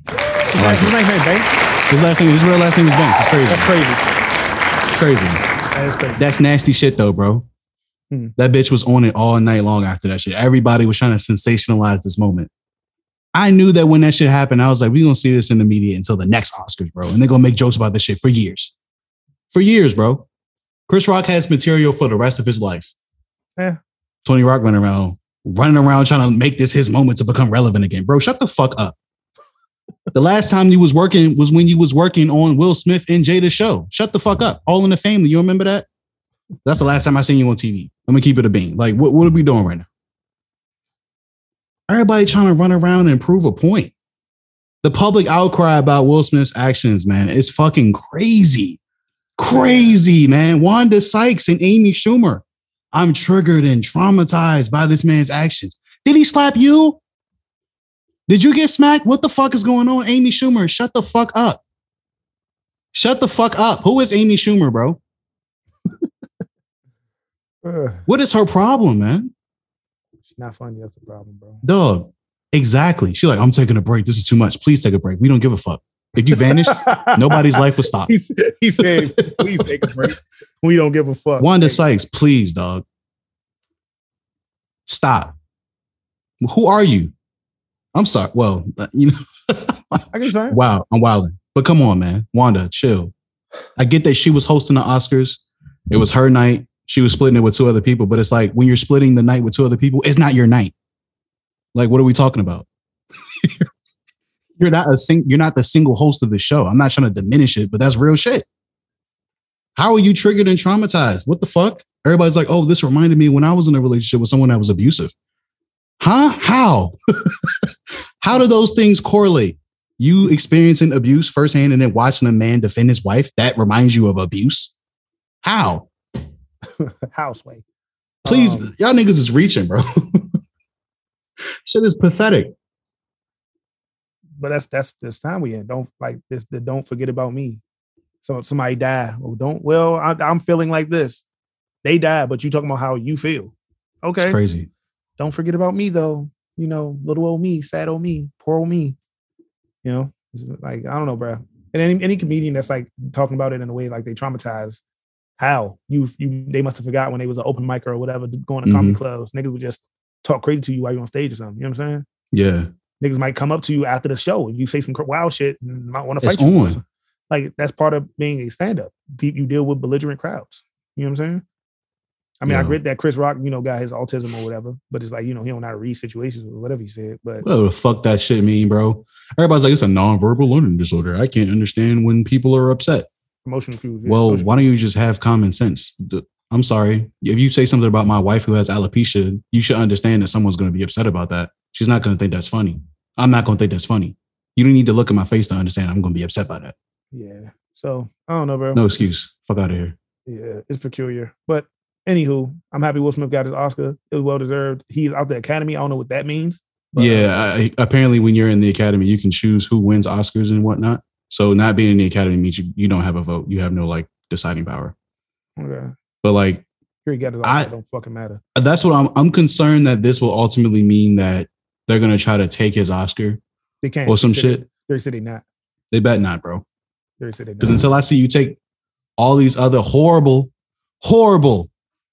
Like His it. name Banks. His last name, his real last name is Banks. It's crazy. That's crazy. Crazy. That is crazy. That's nasty shit, though, bro. Hmm. That bitch was on it all night long after that shit. Everybody was trying to sensationalize this moment. I knew that when that shit happened, I was like, we gonna see this in the media until the next Oscars, bro. And they're gonna make jokes about this shit for years. For years, bro. Chris Rock has material for the rest of his life. Yeah. Tony Rock running around, running around trying to make this his moment to become relevant again. Bro, shut the fuck up. the last time you was working was when you was working on Will Smith and Jada's show. Shut the fuck up. All in the family. You remember that? That's the last time I seen you on TV. I'm gonna keep it a bean. Like, what, what are we doing right now? Everybody trying to run around and prove a point. The public outcry about Will Smith's actions, man, is fucking crazy. Crazy, man. Wanda Sykes and Amy Schumer. I'm triggered and traumatized by this man's actions. Did he slap you? Did you get smacked? What the fuck is going on? Amy Schumer, shut the fuck up. Shut the fuck up. Who is Amy Schumer, bro? What is her problem, man? She's not funny. That's the problem, bro. Dog. Exactly. She's like, I'm taking a break. This is too much. Please take a break. We don't give a fuck. If you vanish, nobody's life will stop. He, said- he said, "Please take a break. We don't give a fuck." Wanda Sykes, please, dog. Stop. Who are you? I'm sorry. Well, uh, you know, I get saying. wow, I'm wilding. But come on, man. Wanda, chill. I get that she was hosting the Oscars. It was her night. She was splitting it with two other people, but it's like when you're splitting the night with two other people, it's not your night. Like, what are we talking about? you're not a sing- you're not the single host of the show. I'm not trying to diminish it, but that's real shit. How are you triggered and traumatized? What the fuck? Everybody's like, oh, this reminded me when I was in a relationship with someone that was abusive. Huh? How? How do those things correlate? You experiencing abuse firsthand and then watching a man defend his wife, that reminds you of abuse? How? Houseway. Please, Um, y'all niggas is reaching, bro. Shit is pathetic. But that's that's this time we in. Don't like this. The don't forget about me. So somebody die. Well, don't. Well, I, I'm feeling like this. They die, but you talking about how you feel. Okay, It's crazy. don't forget about me though. You know, little old me, sad old me, poor old me. You know, like I don't know, bro. And any, any comedian that's like talking about it in a way like they traumatize, how you you they must have forgot when they was an open mic or whatever going to comedy Mhm. clubs. Niggas would just talk crazy to you while you're on stage or something. You know what I'm saying? Yeah. Niggas might come up to you after the show if you say some wild shit and might want to It's fight you. on. Like that's part of being a stand-up. You deal with belligerent crowds. You know what I'm saying? I mean, I Yeah. get that Chris Rock, you know, got his autism or whatever, but it's like, you know, he don't know how to read situations or whatever he said. But What the fuck that shit mean, bro? Everybody's like, it's a nonverbal learning disorder. I can't understand when people are upset. emotional cues. yeah, Well, why don't you just have common sense? I'm sorry. If you say something about my wife who has alopecia, you should understand that someone's going to be upset about that. She's not going to think that's funny. I'm not going to think that's funny. You don't need to look at my face to understand I'm going to be upset by that. yeah. So I don't know, bro. No excuse. Fuck out of here. Yeah, it's peculiar. But anywho, I'm happy Will Smith got his Oscar. It was well deserved. He's out the Academy. I don't know what that means. but, yeah. Uh, I, apparently, when you're in the academy, you can choose who wins Oscars and whatnot. So, not being in the academy means you, you don't have a vote. You have no like deciding power. Okay. But like, Here he got his I- it don't fucking matter. that's what I'm. I'm concerned that this will ultimately mean that they're going to try to take his Oscar. They can't. Or some shit. They, they said they not. They bet not, bro. They said they Because until I see you take all these other horrible, horrible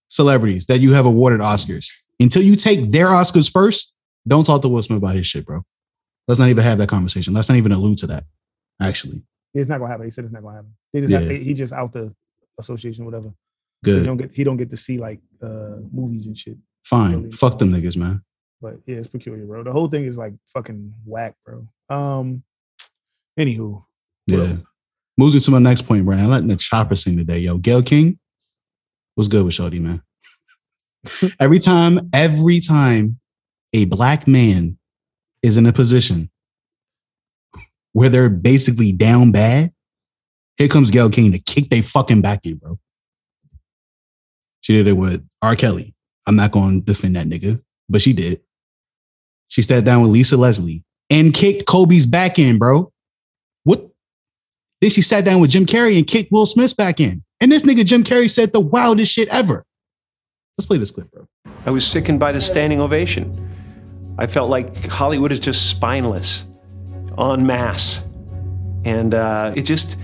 celebrities that you have awarded Oscars, until you take their Oscars first, don't talk to Will Smith about his shit, bro. Let's not even have that conversation. Let's not even allude to that. Actually, It's not gonna happen. He said it's not gonna happen. They just Yeah. he just out the association, whatever. Good, He don't get he don't get to see like uh movies and shit. fine. Fuck them niggas, man. But yeah, it's peculiar, bro. The whole thing is like fucking whack, bro. Um anywho. Yeah. Moving to my next point, bro. I'm letting the chopper sing today, yo. Gayle King, what's good with Shorty, man? every time, every time a black man is in a position where they're basically down bad, here comes Gayle King to kick they fucking back in, bro. She did it with R. Kelly. I'm not going to defend that nigga, but she did. She sat down with Lisa Leslie and kicked Kobe's back in, bro. What? Then she sat down with Jim Carrey and kicked Will Smith's back in. And this nigga Jim Carrey said the wildest shit ever. Let's play this clip, bro. I was sickened by the standing ovation. I felt like Hollywood is just spineless, en masse. And uh, it just,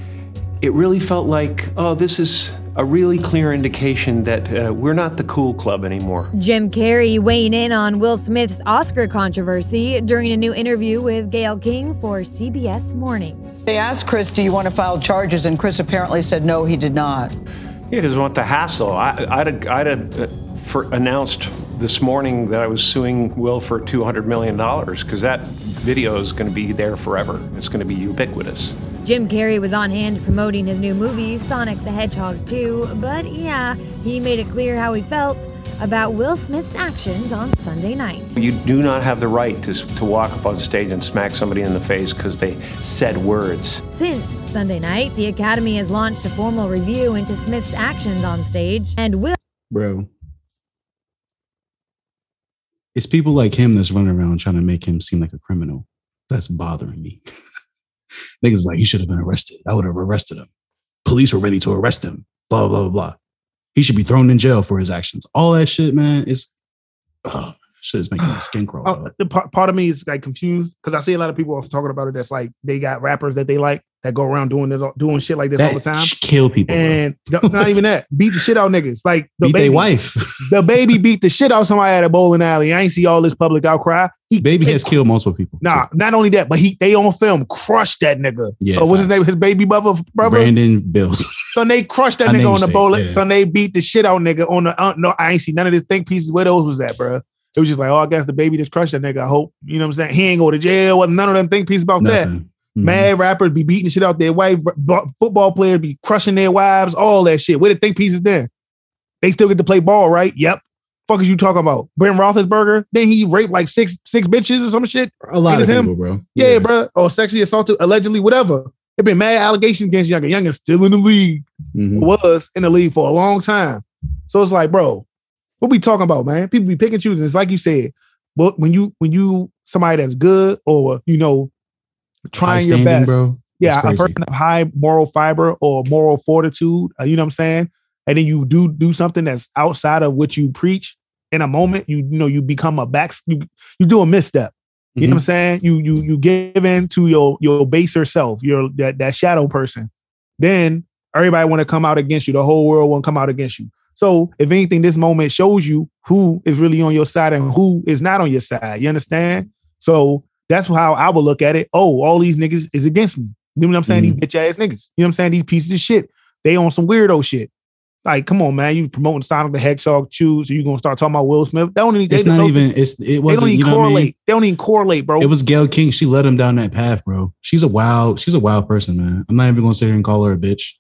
it really felt like, oh, this is a really clear indication that uh, we're not the cool club anymore. Jim Carrey weighing in on Will Smith's Oscar controversy during a new interview with Gayle King for CBS Mornings. They asked Chris, Do you want to file charges? And Chris apparently said no, he did not. He doesn't want the hassle. I, I'd, have- I'd have uh, for, announced this morning that I was suing Will for $200 million because that video is going to be there forever. It's going to be ubiquitous. Jim Carrey was on hand promoting his new movie, Sonic the Hedgehog 2, but yeah, he made it clear how he felt about Will Smith's actions on Sunday night. You do not have the right to, to walk up on stage and smack somebody in the face because they said words. Since Sunday night, the Academy has launched a formal review into Smith's actions on stage, and Will Bro. It's people like him that's running around trying to make him seem like a criminal. That's bothering me. Niggas like, he should have been arrested. I would have arrested him. Police were ready to arrest him. Blah, blah, blah, blah. He should be thrown in jail for his actions. All that shit, man, is oh, shit is making my skin crawl. Oh, the part, part of me is like confused because I see a lot of people also talking about it. That's like they got rappers that they like that go around doing this, doing shit like this all the time. kill people. And no- not even that, beat the shit out niggas. Like the Beat baby, wife. the baby beat the shit out somebody at a bowling alley. I ain't see all this public outcry. He, Baby they- has killed multiple people. Nah, not only that, but he they on film crushed that nigga. Yeah, Oh, what's his name? His baby brother, brother. Brandon Bills. So they crushed that nigga on the bowling. yeah. Son, they beat the shit out nigga on the. Uh, no, I ain't see none of the think pieces. Where those was at, bro? It was just like, oh, I guess the baby just crushed that nigga. I hope you know what I'm saying. He ain't go to jail. Wasn't none of them think pieces about that. Nothing. Mhm. Mad rappers be beating shit out their wife. Football players be crushing their wives. All that shit. Where the think pieces then? They still get to play ball, right? Yep. Fuck is you talking about? Brent Roethlisberger? Then he raped like six six bitches or some shit. A lot It of was him. bro. Yeah, bro. Or sexually assaulted, allegedly, whatever. There been mad allegations against Younger. Young is still in the league. Mhm. Was in the league for a long time. So it's like, bro, what we talking about, man? People be picking choosing. It's like you said, but when you when you somebody that's good or you know trying your best, bro. yeah, a person of high moral fiber or moral fortitude, uh, you know what I'm saying? And then you do do something that's outside of what you preach in a moment, you, you know, you become a back, you, you do a misstep. You know what I'm saying? You you you give in to your your baser self, your that, that shadow person. Then everybody want to come out against you. The whole world want to come out against you. So if anything, this moment shows you who is really on your side and who is not on your side. You understand? So that's how I would look at it. Oh, all these niggas is against me. You know what I'm saying? These mm. bitch ass niggas. You know what I'm saying? These pieces of shit. They on some weirdo shit. Like, come on, man. You promoting Sonic the Hedgehog choose, so you gonna start talking about Will Smith. They don't even, It's not even. It's it wasn't. They don't even You know what I correlate. mean? They don't even correlate, bro. It was Gayle King. She led him down that path, bro. She's a wild. She's a wild person, man. I'm not even gonna sit here and call her a bitch.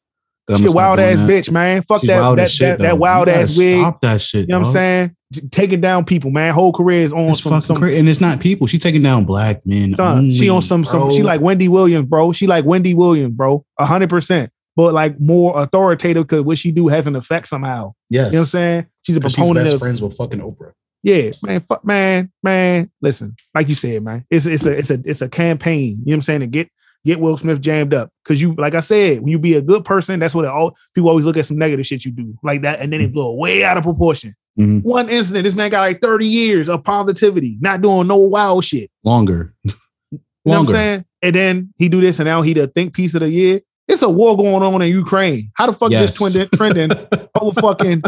She a wild ass that. bitch, man. Fuck She's that wild that, shit, that, that wild ass wig. Stop that shit. You know what I'm saying? Taking down people, man. Whole career is on It's some, some crazy, and it's not people. She taking down black men. son. she on some some. She like Wendy Williams, bro. She like Wendy Williams, bro. A hundred percent. But like more authoritative because what she do has an effect somehow. yes. You know what I'm saying? She's a proponent She's best of friends with fucking Oprah. Yeah, man, fuck, man, man. Listen, like you said, man, it's it's a it's a it's a campaign. You know what I'm saying to get get Will Smith jammed up because you, like I said, when you be a good person, that's what it all people always look at some negative shit you do like that, and then it blow way out of proportion. Mhm. One incident, this man got like 30 years of positivity, not doing no wild shit. Longer. You know what I'm Longer. saying? And then he do this, and now he the think piece of the year. It's a war going on in Ukraine. How the fuck Yes. this trending, trending over fucking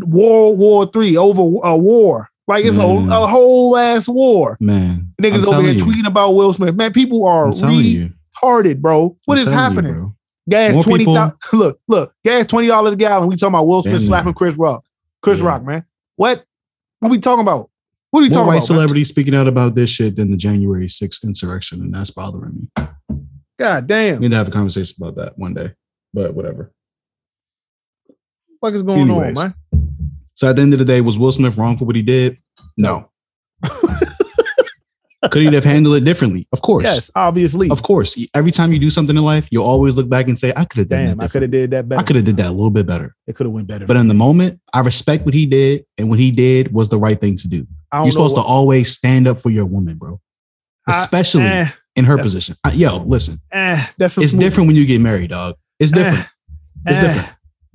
World War Three over a war? Like it's a, a whole ass war. Man, Niggas over here tweeting about Will Smith. Man, people are you. Retarded, bro. What I'm is telling you, happening? gas More twenty Look, look, gas twenty dollars a gallon. We talking about Will Smith Damn slapping Chris Rock. Chris Yeah. Rock, man. What? What we talking about? What are More talking white about? man? celebrities speaking out about this shit than the January 6th insurrection, and that's bothering me. God damn. We need to have a conversation about that one day, but whatever. What is going Anyways. on, man? So at the end of the day, was Will Smith wrong for what he did? No. Could he have handled it differently? Of course. Yes, obviously. Of course. Every time you do something in life, you'll always look back and say, I could have done Damn, that. I could have did that better. I could have did that a little bit better. It could have went better. But in the moment, I respect what he did, and what he did was the right thing to do. You're supposed know to always stand up for your woman, bro. I- Especially eh, in her position. I- yo, listen, eh, that's it's smooth- different when you get married, dog. It's different. it's eh, different.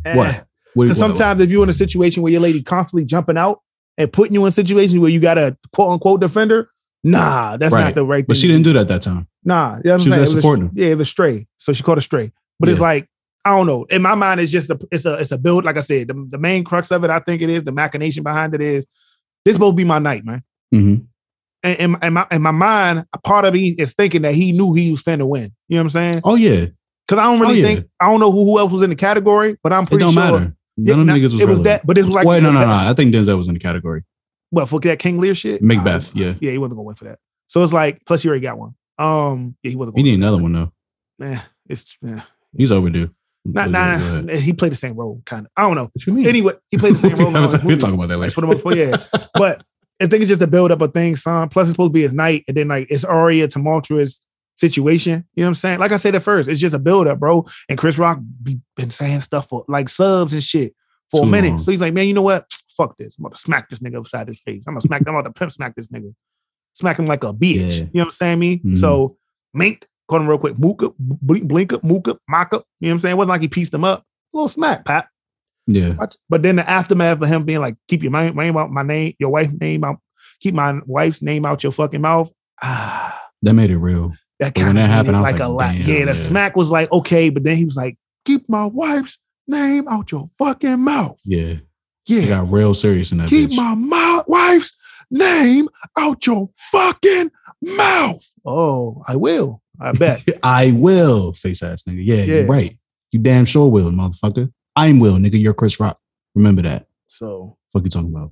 eh. What? What? Because what- sometimes if you're in a situation where your lady constantly jumping out and putting you in situations where you got a quote unquote defender, nah, that's Right. not the right thing. But she didn't do that that time. Nah, you know She I'm was It supporting him. Yeah, it was stray. So she called a stray. But it's like, I don't know. In my mind, it's just a it's a it's a build. Like I said, the, the main crux of it, I think it is the machination behind it is this will be my night, man. Mhm. And in, in my in my mind, a part of me is thinking that he knew he was finna win. You know what I'm saying? Oh yeah, Because I don't really Oh, yeah. think I don't know who, who else was in the category, but I'm pretty don't sure matter. Yeah, None of them niggas was. it was relevant. that, but it was like Wait, no, no, no. I think Denzel was in the category. What for that King Lear shit? Macbeth. Yeah, Yeah, he wasn't gonna win for that. So it's like, plus you already got one. Um, yeah, he wasn't. he need another one though. Man, it's yeah. He's overdue. Not, nah, he played the same role, kind of. I don't know. What you mean? Anyway, he played the same role. in we'll movies. talk about that later. Put him up for yeah. But I think it's just a build up of things, son. Plus, it's supposed to be his night, and then like it's already a tumultuous situation. You know what I'm saying? Like I said at first, it's just a build up, bro. And Chris Rock be, been saying stuff for like subs and shit for Too a minute. long. So he's like, man, you know what? Fuck this. I'm about to smack this nigga upside his face. I'm gonna smack. I'm about to pimp smack this nigga. Smack him like a bitch. Yeah. You know what I'm saying? Me. Mhm. So Mink caught him real quick. Mook up, blink, blink up, mook up, mock up. You know what I'm saying? It wasn't like he pieced him up. A little smack, Pat. Yeah, But then the aftermath of him being like, keep your name, name out my name, your wife's name out, keep my wife's name out your fucking mouth. Ah, that made it real. that But when kind that of happened, I was like, like, a lot. damn, yeah, the yeah. smack was like, okay, but then he was like, keep my wife's name out your fucking mouth. Yeah, he Yeah, got real serious in that keep bitch. my mo- wife's name out your fucking mouth. Oh, I will. I bet. I will face ass nigga. Yeah, Yeah. you're right. You damn sure will, motherfucker. I'm will, nigga. You're Chris Rock. Remember that. so Fuck you talking about?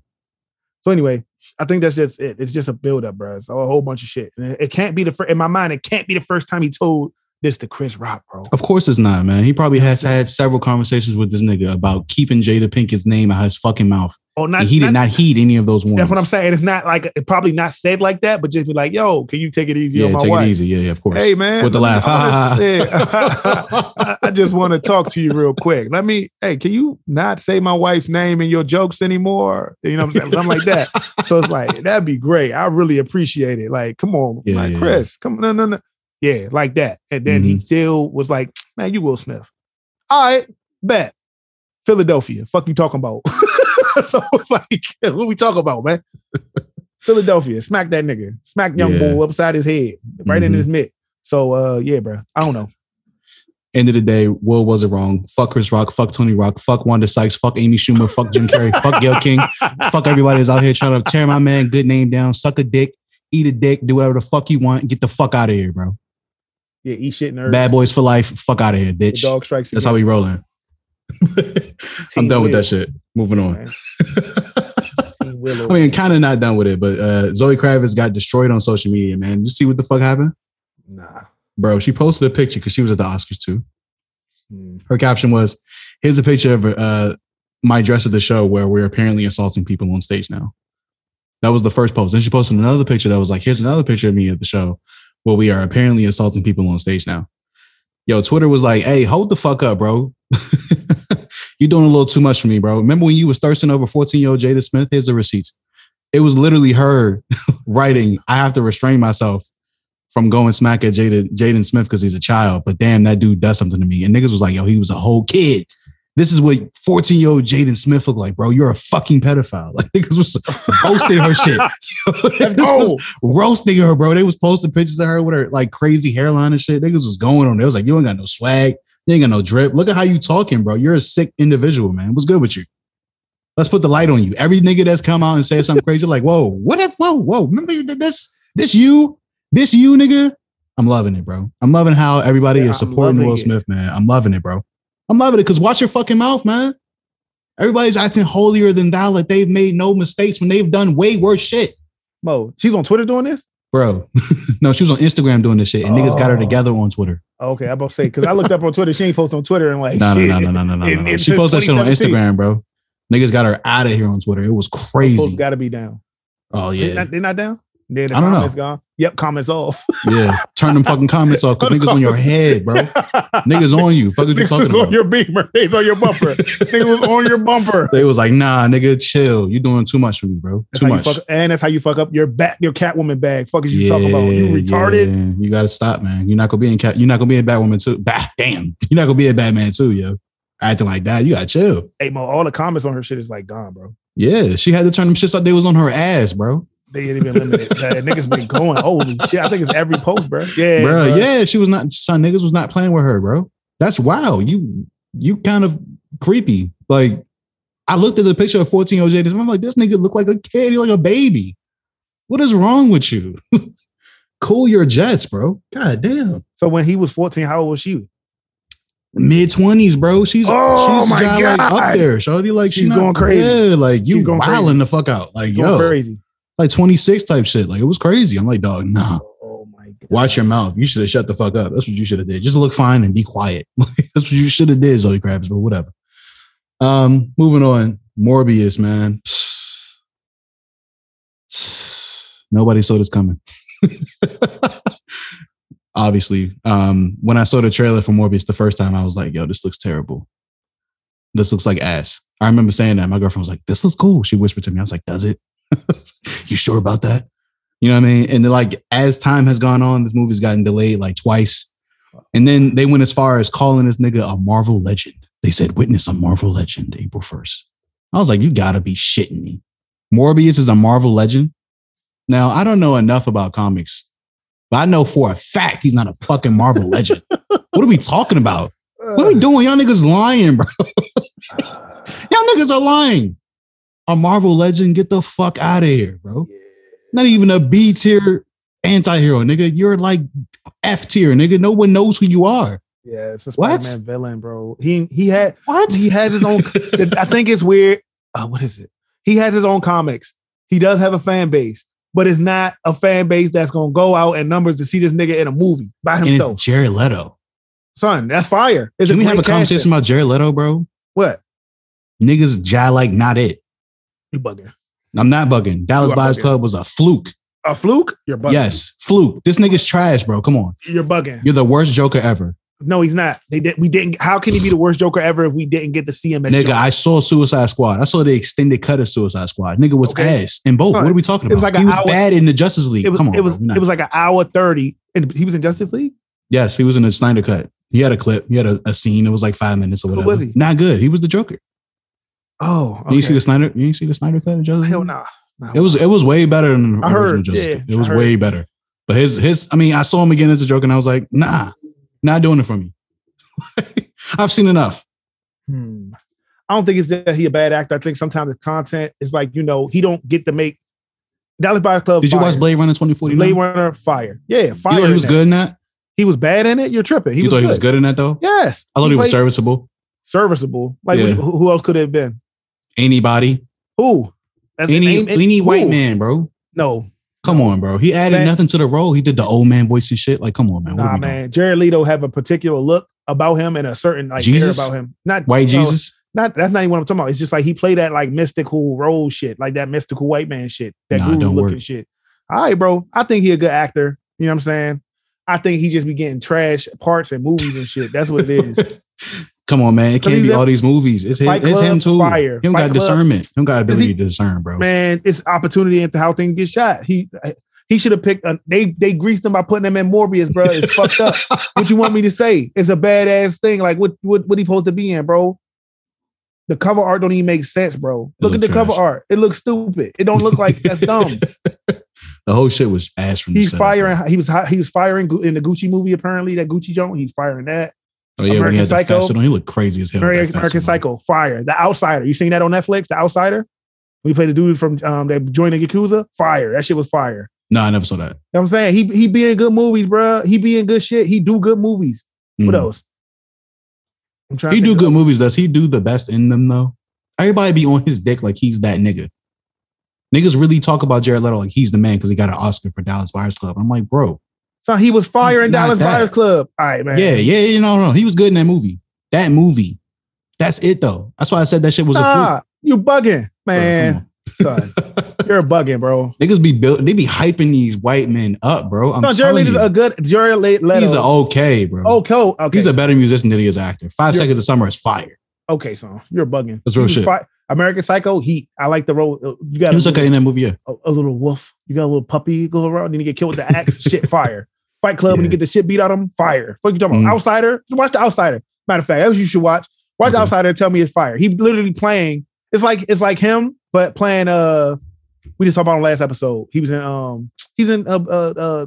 So anyway, I think that's just it. It's just a build up, bro. It's a whole bunch of shit. And it, it can't be the first in my mind. It can't be the first time he told this the Chris Rock, bro. Of course it's not, man. He probably has had several conversations with this nigga about keeping Jada Pinkett's name out of his fucking mouth. Oh, not, and he did not heed any of those warnings. That's what I'm saying. It's not like it probably not said like that, but just be like, "Yo, can you take it easy Yeah, on my take wife?" it easy. Yeah, yeah, of course. Hey man, With the laugh. I- I just want to talk to you real quick. Let me. Hey, can you not say my wife's name in your jokes anymore? You know what I'm saying? Something like that. So it's like that'd be great. I really appreciate it. Like, come on, Yeah, like yeah, Chris, come on, no, no, no. Yeah, like that. And then he Mhm. still was like, "Man, you Will Smith." All right, bet. Philadelphia. Fuck you talking about? so it's like, what we talking about, man? Philadelphia. Smack that nigga. Smack young Yeah. bull upside his head, right in Mhm. his mitt. So uh yeah, bro. I don't know. End of the day, Will wasn't wrong. Fuck Chris Rock. Fuck Tony Rock. Fuck Wanda Sykes. Fuck Amy Schumer. Fuck Jim Carrey. fuck Gayle King. Fuck everybody that's out here trying to tear my man good name down. Suck a dick. Eat a dick. Do whatever the fuck you want. Get the fuck out of here, bro. Yeah, eat shit nerd. Bad boys for life. Fuck out of here, The bitch. dog strikes. That's how we rolling. I'm done with that shit. Moving on. I mean, kind of not done with it, but uh, Zoe Kravitz got destroyed on social media, man. You see what the fuck happened? Nah. Bro, she posted a picture because she was at the Oscars too. Hmm. Her caption was, "Here's a picture of uh, my dress at the show where we're apparently assaulting people on stage now." That was the first post. Then she posted another picture that was like, "Here's another picture of me at the show where we are apparently assaulting people on stage now." Yo, Twitter was like, "Hey, hold the fuck up, bro. You're doing a little too much for me, bro. Remember when you was thirsting over 14 year old Jada Smith? Here's the receipts. It was literally her writing, I have to restrain myself from going smack at Jaden Smith because he's a child. But damn, that dude does something to me. And niggas was like, yo, he was a whole kid. This is what 14 year old Jaden Smith looked like, bro. You're a fucking pedophile. Like niggas was posting her shit. Was roasting her, bro. They was posting pictures of her with her like crazy hairline and shit. Niggas was going on. They was like, you ain't got no swag. You ain't got no drip. Look at how you talking, bro. You're a sick individual, man. What's good with you? Let's put the light on you. Every nigga that's come out and said something crazy, like, whoa, what if, whoa, whoa, remember you did this? This you? This you, nigga? I'm loving it, bro. I'm loving how everybody Yeah, is supporting Will it. Smith, man. I'm loving it, bro. I'm loving it because watch your fucking mouth, man. Everybody's acting holier than thou, like they've made no mistakes when they've done way worse shit. Mo, she's on Twitter doing this? Bro, no, she was on Instagram doing this shit, and niggas got her Oh. together on Twitter. Okay, I'm about to say because I looked up on Twitter. She ain't post on Twitter and like No, no, no, no, no, no, no, no. She posted that shit on Instagram, bro. Niggas got her out of here on Twitter. It was crazy. got to be down. Oh yeah, not, they not down. Then the I don't know. comments gone. Yep, comments off. yeah. Turn them fucking comments off because niggas on your head, bro. Niggas on you. Fuck is you talking was on about? your beamer. They was on your bumper. Niggas was on your bumper. They was like, nah, nigga, chill. You doing too much for me, bro. That's Too much. fuck, and that's how you fuck up your bat, your Catwoman bag. Fuck is you talking about? You retarded. yeah. You gotta stop, man. You're not gonna be in cat. You're not gonna be a Batwoman too. Bah, damn. You're not gonna be a Batman too, yo. Acting like that, you gotta chill. Hey Mo, all the comments on her shit is like gone, bro. Yeah, she had to turn them shits up. They was on her ass, bro. They ain't even limited. that niggas been going. Holy shit! I think it's every post, bro. Yeah, bro. bruh. Uh, yeah, she was not. Son, niggas was not playing with her, bro. That's wild. You you kind of creepy. Like I looked at the picture of 14 year old Jada. I'm like, this nigga look like a kid. He like a baby. What is wrong with you? cool your jets, bro. God damn. So when he was 14, how old was she? Mid twenties, bro. She's Oh she's my got, like God. up there. Shorty like She's she not- going crazy. Yeah, like you going wilding the fuck out. Like yo, going crazy. Like 26 type shit. Like it was crazy. I'm like, dog, nah. Oh my god. Watch your mouth. You should have shut the fuck up. That's what you should have did. Just look fine and be quiet. That's what you should have did, Zoe Kravitz, but whatever. Um, moving on. Morbius, man. Nobody saw this coming. Obviously. Um, when I saw the trailer for Morbius the first time, I was like, yo, this looks terrible. This looks like ass. I remember saying that. My girlfriend was like, this looks cool. She whispered to me. I was like, does it? You sure about that? You know what I mean? And then like as time has gone on, this movie's gotten delayed like twice. And then they went as far as calling this nigga a Marvel legend. They said, witness a Marvel legend April 1st. I was like, you gotta be shitting me. Morbius is a Marvel legend. Now, I don't know enough about comics, but I know for a fact he's not a fucking Marvel legend. What are we talking about? What are we uh. doing? Y'all niggas lying, bro. Y'all niggas are lying. A Marvel legend, get the fuck out of here, bro. Not even a B tier anti-hero, nigga. You're like F tier, nigga. No one knows who you are. Yeah, it's a What? Spider-Man villain, bro. He he had What? he has his own. I think it's weird. Uh, what is it? He has his own comics. He does have a fan base, but it's not a fan base that's gonna go out in numbers to see this nigga in a movie by And himself. it's Jared Leto. Son, that's fire. It's Can we have a conversation about Jared Leto, bro? what? Niggas jai like not it. You bugging? I'm not bugging. Dallas Buyers bugging. Club was a fluke. A fluke? You're bugging. Yes, fluke. This nigga's trash, bro. Come on. You're bugging. You're the worst Joker ever. No, he's not. They did. We didn't. How can he be the worst Joker ever if we didn't get to see him? Nigga, Joker? I saw Suicide Squad. I saw the extended cut of Suicide Squad. Nigga was Okay. ass in both. Son, what are we talking about? it was like he was hour- bad in the Justice League. was. Come on, it was. bro. It was like an hour thirty, and he was in Justice League. yes, he was in the Snyder cut. He had a clip. He had a, a scene. It was like five minutes or Who whatever. was he? Not good. He was the Joker. Oh, You see the Snyder? You see the Snyder cut of Justice hell nah. Nah. It was it was way better than the I original heard, Justice yeah, It was way better. But his his I mean, I saw him again as a joke, and I was like, nah, not doing it for me. I've seen enough. Hmm. I don't think it's that he a bad actor. I think sometimes the content is like you know he don't get to make Dallas Buyers Club. Did you fire. watch Blade Runner twenty forty? Blade Runner fire? Yeah, fire. You thought he was that. good in that? He was bad in it. You're tripping. He you thought good. he was good in that though? Yes, I thought he, was serviceable. serviceable. Like Yeah. who, who else could it have been? Anybody? Who? That's Any name- any who? white man, bro. No, Come on, bro. He added Man. nothing to the role. He did the old man voice and shit. Like, come on, man. What nah, man. Jared Leto have a particular look about him and a certain like Jesus? about him. Not White no, Jesus? Not that's not even what I'm talking about. It's just like he played that like mystical role shit, like that mystical white man shit, that Nah, looking work. shit. All right, bro. I think he a good actor. You know what I'm saying? I think he just be getting trash parts in movies and shit. That's what it is. Come on, man. It can't be all these movies. It's him, it's him too. fire. He don't Fight got Club. discernment. He don't got ability he- to discern, bro. Man, it's opportunity into how things get shot. He he should have picked. A, they they greased him by putting him in Morbius, bro. It's fucked up. What you want me to say? It's a badass thing. Like what what what he supposed to be in, bro? The cover art don't even make sense, bro. It Look at the cover art. It looks stupid. It don't look like that's dumb. The whole shit was ass from the He's firing. He was hi- he was firing in the Gucci movie. Apparently, that Gucci joint. He's firing that. Oh yeah, when American he had the Psycho. facet on, he looked crazy as hell. American, American on. Psycho. Fire. The Outsider. You seen that on Netflix? The Outsider. We played the dude from um that joined the Yakuza. Fire. That shit was fire. No, I never saw that. You know what I'm saying? He he be in good movies, bro. He be in good shit. He do good movies. What Mhm. else? I'm trying He to do good movies. Does he do the best in them though? Everybody be on his dick like he's that nigga. Niggas really talk about Jared Leto like he's the man because he got an Oscar for Dallas Buyers Club. I'm like, bro, So he was fire in Dallas that. Buyers Club. All right, man. yeah, yeah, you know, no, he was good in that movie. That movie, that's it though. That's why I said that shit was a fluke. You bugging, man. Son, you're bugging, bro. Niggas be built, they be hyping these white men up, bro. I'm no, Jared telling Leto's a good Jared Le- Leto. he's a okay, bro. okay. Okay. He's a better musician than he is actor. 5 You're- seconds of summer is fire. okay, son. You're bugging. That's real shit. fi- American Psycho. he I like the role. uh, You got He was a, okay in that movie, yeah. a, a little wolf. You got a little puppy go around. Then you get killed with the axe. shit, fire. Fight Club. When you get the shit beat out of him, fire. Fuck you talking Mhm. about? Outsider. Watch the Outsider. Matter of fact, that's what you should watch. Watch the Okay. Outsider and tell me it's fire. He literally playing. It's like it's like him, but playing. Uh, we just talked about on last episode. He was in. Um, he's in. Uh, uh, uh,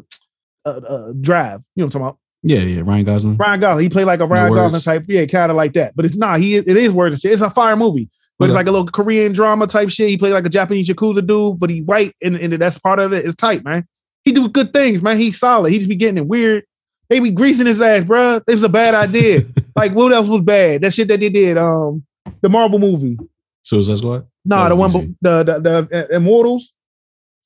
uh, uh Drive. You know what I'm talking about? Yeah, yeah. Ryan Gosling. Ryan Gosling. He played like a Ryan Gosling type. Yeah, kind of like that. But it's not. He is, it is words and shit. It's a fire movie. But it's like a little Korean drama type shit. He played like a Japanese yakuza dude, but he white, and, and that's part of it. It's tight, man. He do good things, man. He's solid. He just be getting it weird. They be greasing his ass, bro. It was a bad idea. like what else was bad? That shit that they did. Um, the Marvel movie. Suicide Squad? Nah, the one the the, the uh, Immortals.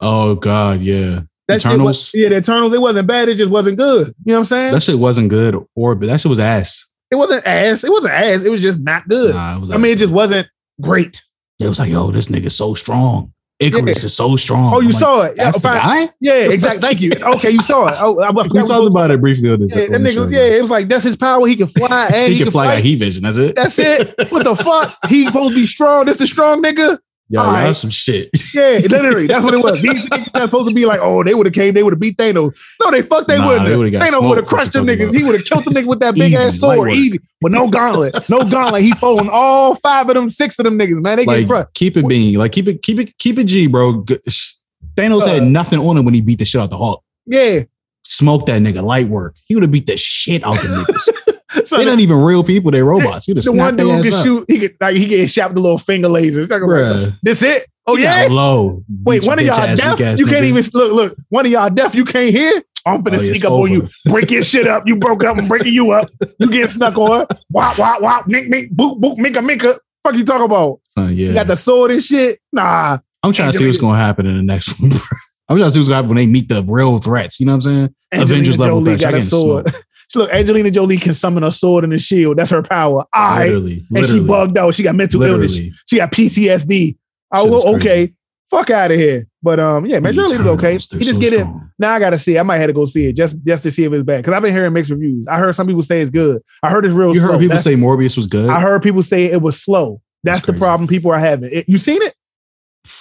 Oh God, yeah. That Eternals. was, yeah, the Eternals. It wasn't bad. It just wasn't good. You know what I'm saying? that shit wasn't good or but that shit was ass. it wasn't ass. It wasn't ass. It was just not good. Nah, I mean, it just wasn't great. It was like, yo, this nigga's so strong. Ikaris is so strong. Oh, you I'm like, saw it. Yeah, That's the guy? Yeah, exactly. Thank you. Okay, you saw it. Oh, I, I We talked about it briefly on this. Yeah, that nigga, show, yeah, it was like that's his power. He can fly and He, can fly fight. heat vision. That's it. That's it. What the fuck? He supposed to be strong. This the strong nigga. Yo, All y'all right. some shit. Yeah, literally. That's what it was. These niggas not supposed to be like, oh, they would have came, they would have beat Thanos. No, they fuck they Nah, wouldn't. they Thanos would have crushed them niggas. talking He would have killed the nigga with that big Easy, ass sword. Easy. But no gauntlet. No gauntlet. He phoned all five of them, six of them niggas, man. They get like crushed. keep it being like keep it keep it keep it G, bro. Thanos had Uh, nothing on him when he beat the shit out the Hulk. Yeah. Smoked that nigga light work. He would have beat the shit out the niggas. So they the- not even real people. They're robots. Have the one dude can up. shoot. He could like he get shot with the little finger lasers. Like. This it? Oh yeah. low. Wait, one of y'all deaf? You can't nigga. even look. Look, one of y'all deaf. You can't hear. I'm finna Oh, sneak up on you, break your shit up. You broke up. I'm breaking you up. You get snuck on. Wop wop wop. Mink mink. Boop boop. Minka minka. Fuck you talking about? Uh, yeah. You got the sword and shit. Nah. I'm trying to see what's to happen in the next one. I'm trying to see what's gonna happen when they meet the real threats. You know what I'm saying? Angelina Avengers level Jolie threats. got I a sword. Smoked. Look, Angelina Jolie can summon a sword and a shield. That's her power. I Literally, And she bugged out. She got mental illness. She got PTSD. I Shit was okay. Fuck out of here. But um, yeah, Major League was okay. He just so get it. Now I gotta see. it. I might have to go see it just just to see if it's bad. Because I've been hearing mixed reviews. I heard some people say it's good. I heard it's real. You slow. heard people That's- say Morbius was good. I heard people say it was slow. That's, the problem people are having. It- you seen it?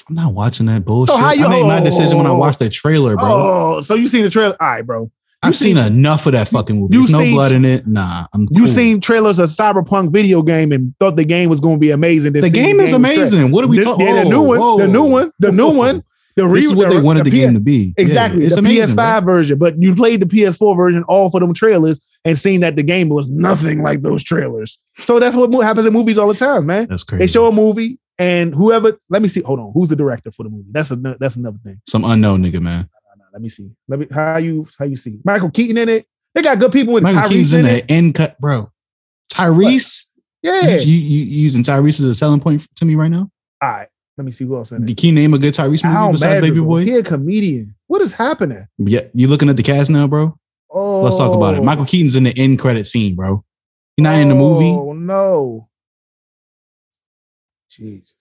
I'm not watching that bullshit. how you- I made my oh, decision when I watched the trailer, bro. Oh, so you seen the trailer? All right, bro. I've seen, enough of that fucking movie. There's no seen- blood in it. Nah, I'm You cool. seen trailers of Cyberpunk video game and thought the game was going to be amazing. then The game is amazing. What are we The- talking- Yeah, oh, the new Whoa, one, the new one, the new one. The This is what they wanted the game to be. Yeah, Exactly, it's the amazing, PS5 version. But you played the PS4 version all for them trailers and seen that the game was nothing like those trailers. So that's what happens in movies all the time, man. That's crazy. They show a movie and whoever. Let me see. Hold on. Who's the director for the movie? That's a that's another thing. Some unknown nigga, man. Let me see. Let me how you how you see Michael Keaton in it. They got good people with Michael Tyrese Keaton's in in it. the end cut, bro. Tyrese. Yeah. You, you, you using Tyrese as a selling point to me right now? All right. Let me see who else in it. Can you name a good Tyrese movie Al besides Baby Boy? He a comedian. What is happening? Yeah, you looking at the cast now, bro? Oh, Let's talk about it. Oh. Michael Keaton's in the end credit scene, bro. He's not in the movie. Oh no. Jesus.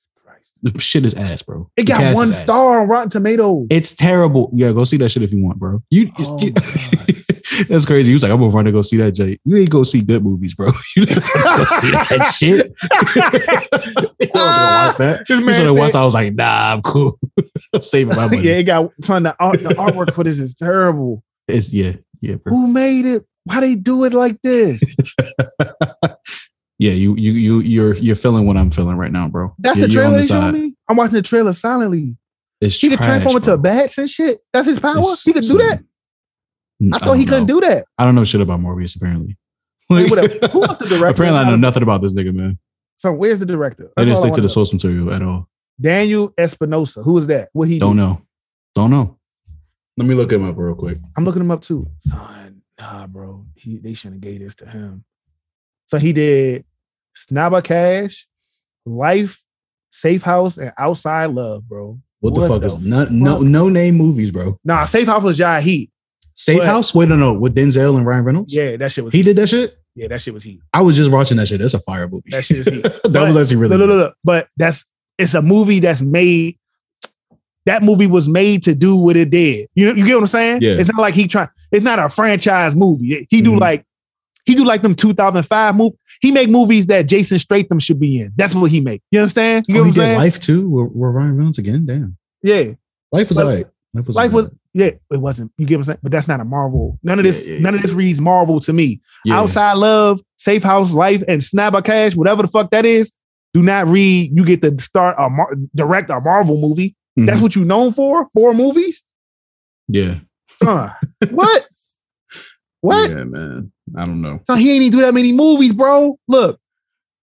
The shit is ass, bro. It The got one star on Rotten Tomatoes. It's terrible. Yeah, go see that shit if you want, bro. You, Oh, that's crazy. You was like, I'm gonna run to go see that, Jay. You ain't go see good movies, bro. You didn't go see that shit. you don't watch that. This You man should have watched. I was like, Nah, I'm cool. I'm saving my money. yeah, it got son. The, art, the artwork for this is terrible. It's yeah, yeah, bro. Who made it? Why they do it like this? Yeah, you, you, you, you're, you're feeling what I'm feeling right now, bro. That's You're- the trailer they showed side. me. I'm watching the trailer silently. It's he could transform into bats and shit. That's his power. It's- he could do that. I thought he don't couldn't do that. I don't know shit about Morbius. Apparently, Wait. Who was the director? apparently, I know nothing about this nigga, man. So where's the director? I didn't That's I stick to the know. source material at all. Daniel Espinosa. Who is that? What he Don't do? know. Don't know. Let me look him up real quick. I'm looking him up too. Son, nah, bro. He they shouldn't have gave this to him. So he did Snabba Cash, Life, Safe House, and Outside Love, bro. What, the fuck is no no no name movies, bro? Nah, Safe House was Jai Heat. Safe But- House? Wait, no, no, with Denzel and Ryan Reynolds. Yeah, that shit was He did that shit. Yeah, that shit was heat. I was just watching that shit. That's a fire movie. That shit is heat. that was actually really Look, look, look. But that's it's a movie that's made. That movie was made to do what it did. You know, you get what I'm saying? Yeah. It's not like he trying. It's not a franchise movie. He do Mhm. like he do like them 2005 movie. He make movies that Jason Statham should be in. That's what he make. You understand? You get Oh, what he I'm did saying? Life too. With, with Ryan Reynolds again. Damn. Yeah. Life was But- alright. Life was Life alright. was yeah, it wasn't. You get what I'm saying? But that's not a Marvel. None of this, Yeah, yeah, none of this reads Marvel to me. Yeah. Outside Love, Safe House Life, and Snapper Cash, whatever the fuck that is, do not read. You get to start a Mar- direct a Marvel movie. That's Mhm. what you known for? Four movies? Yeah. Son, what? What? Yeah, man. I don't know. So he ain't even do that many movies, bro. Look,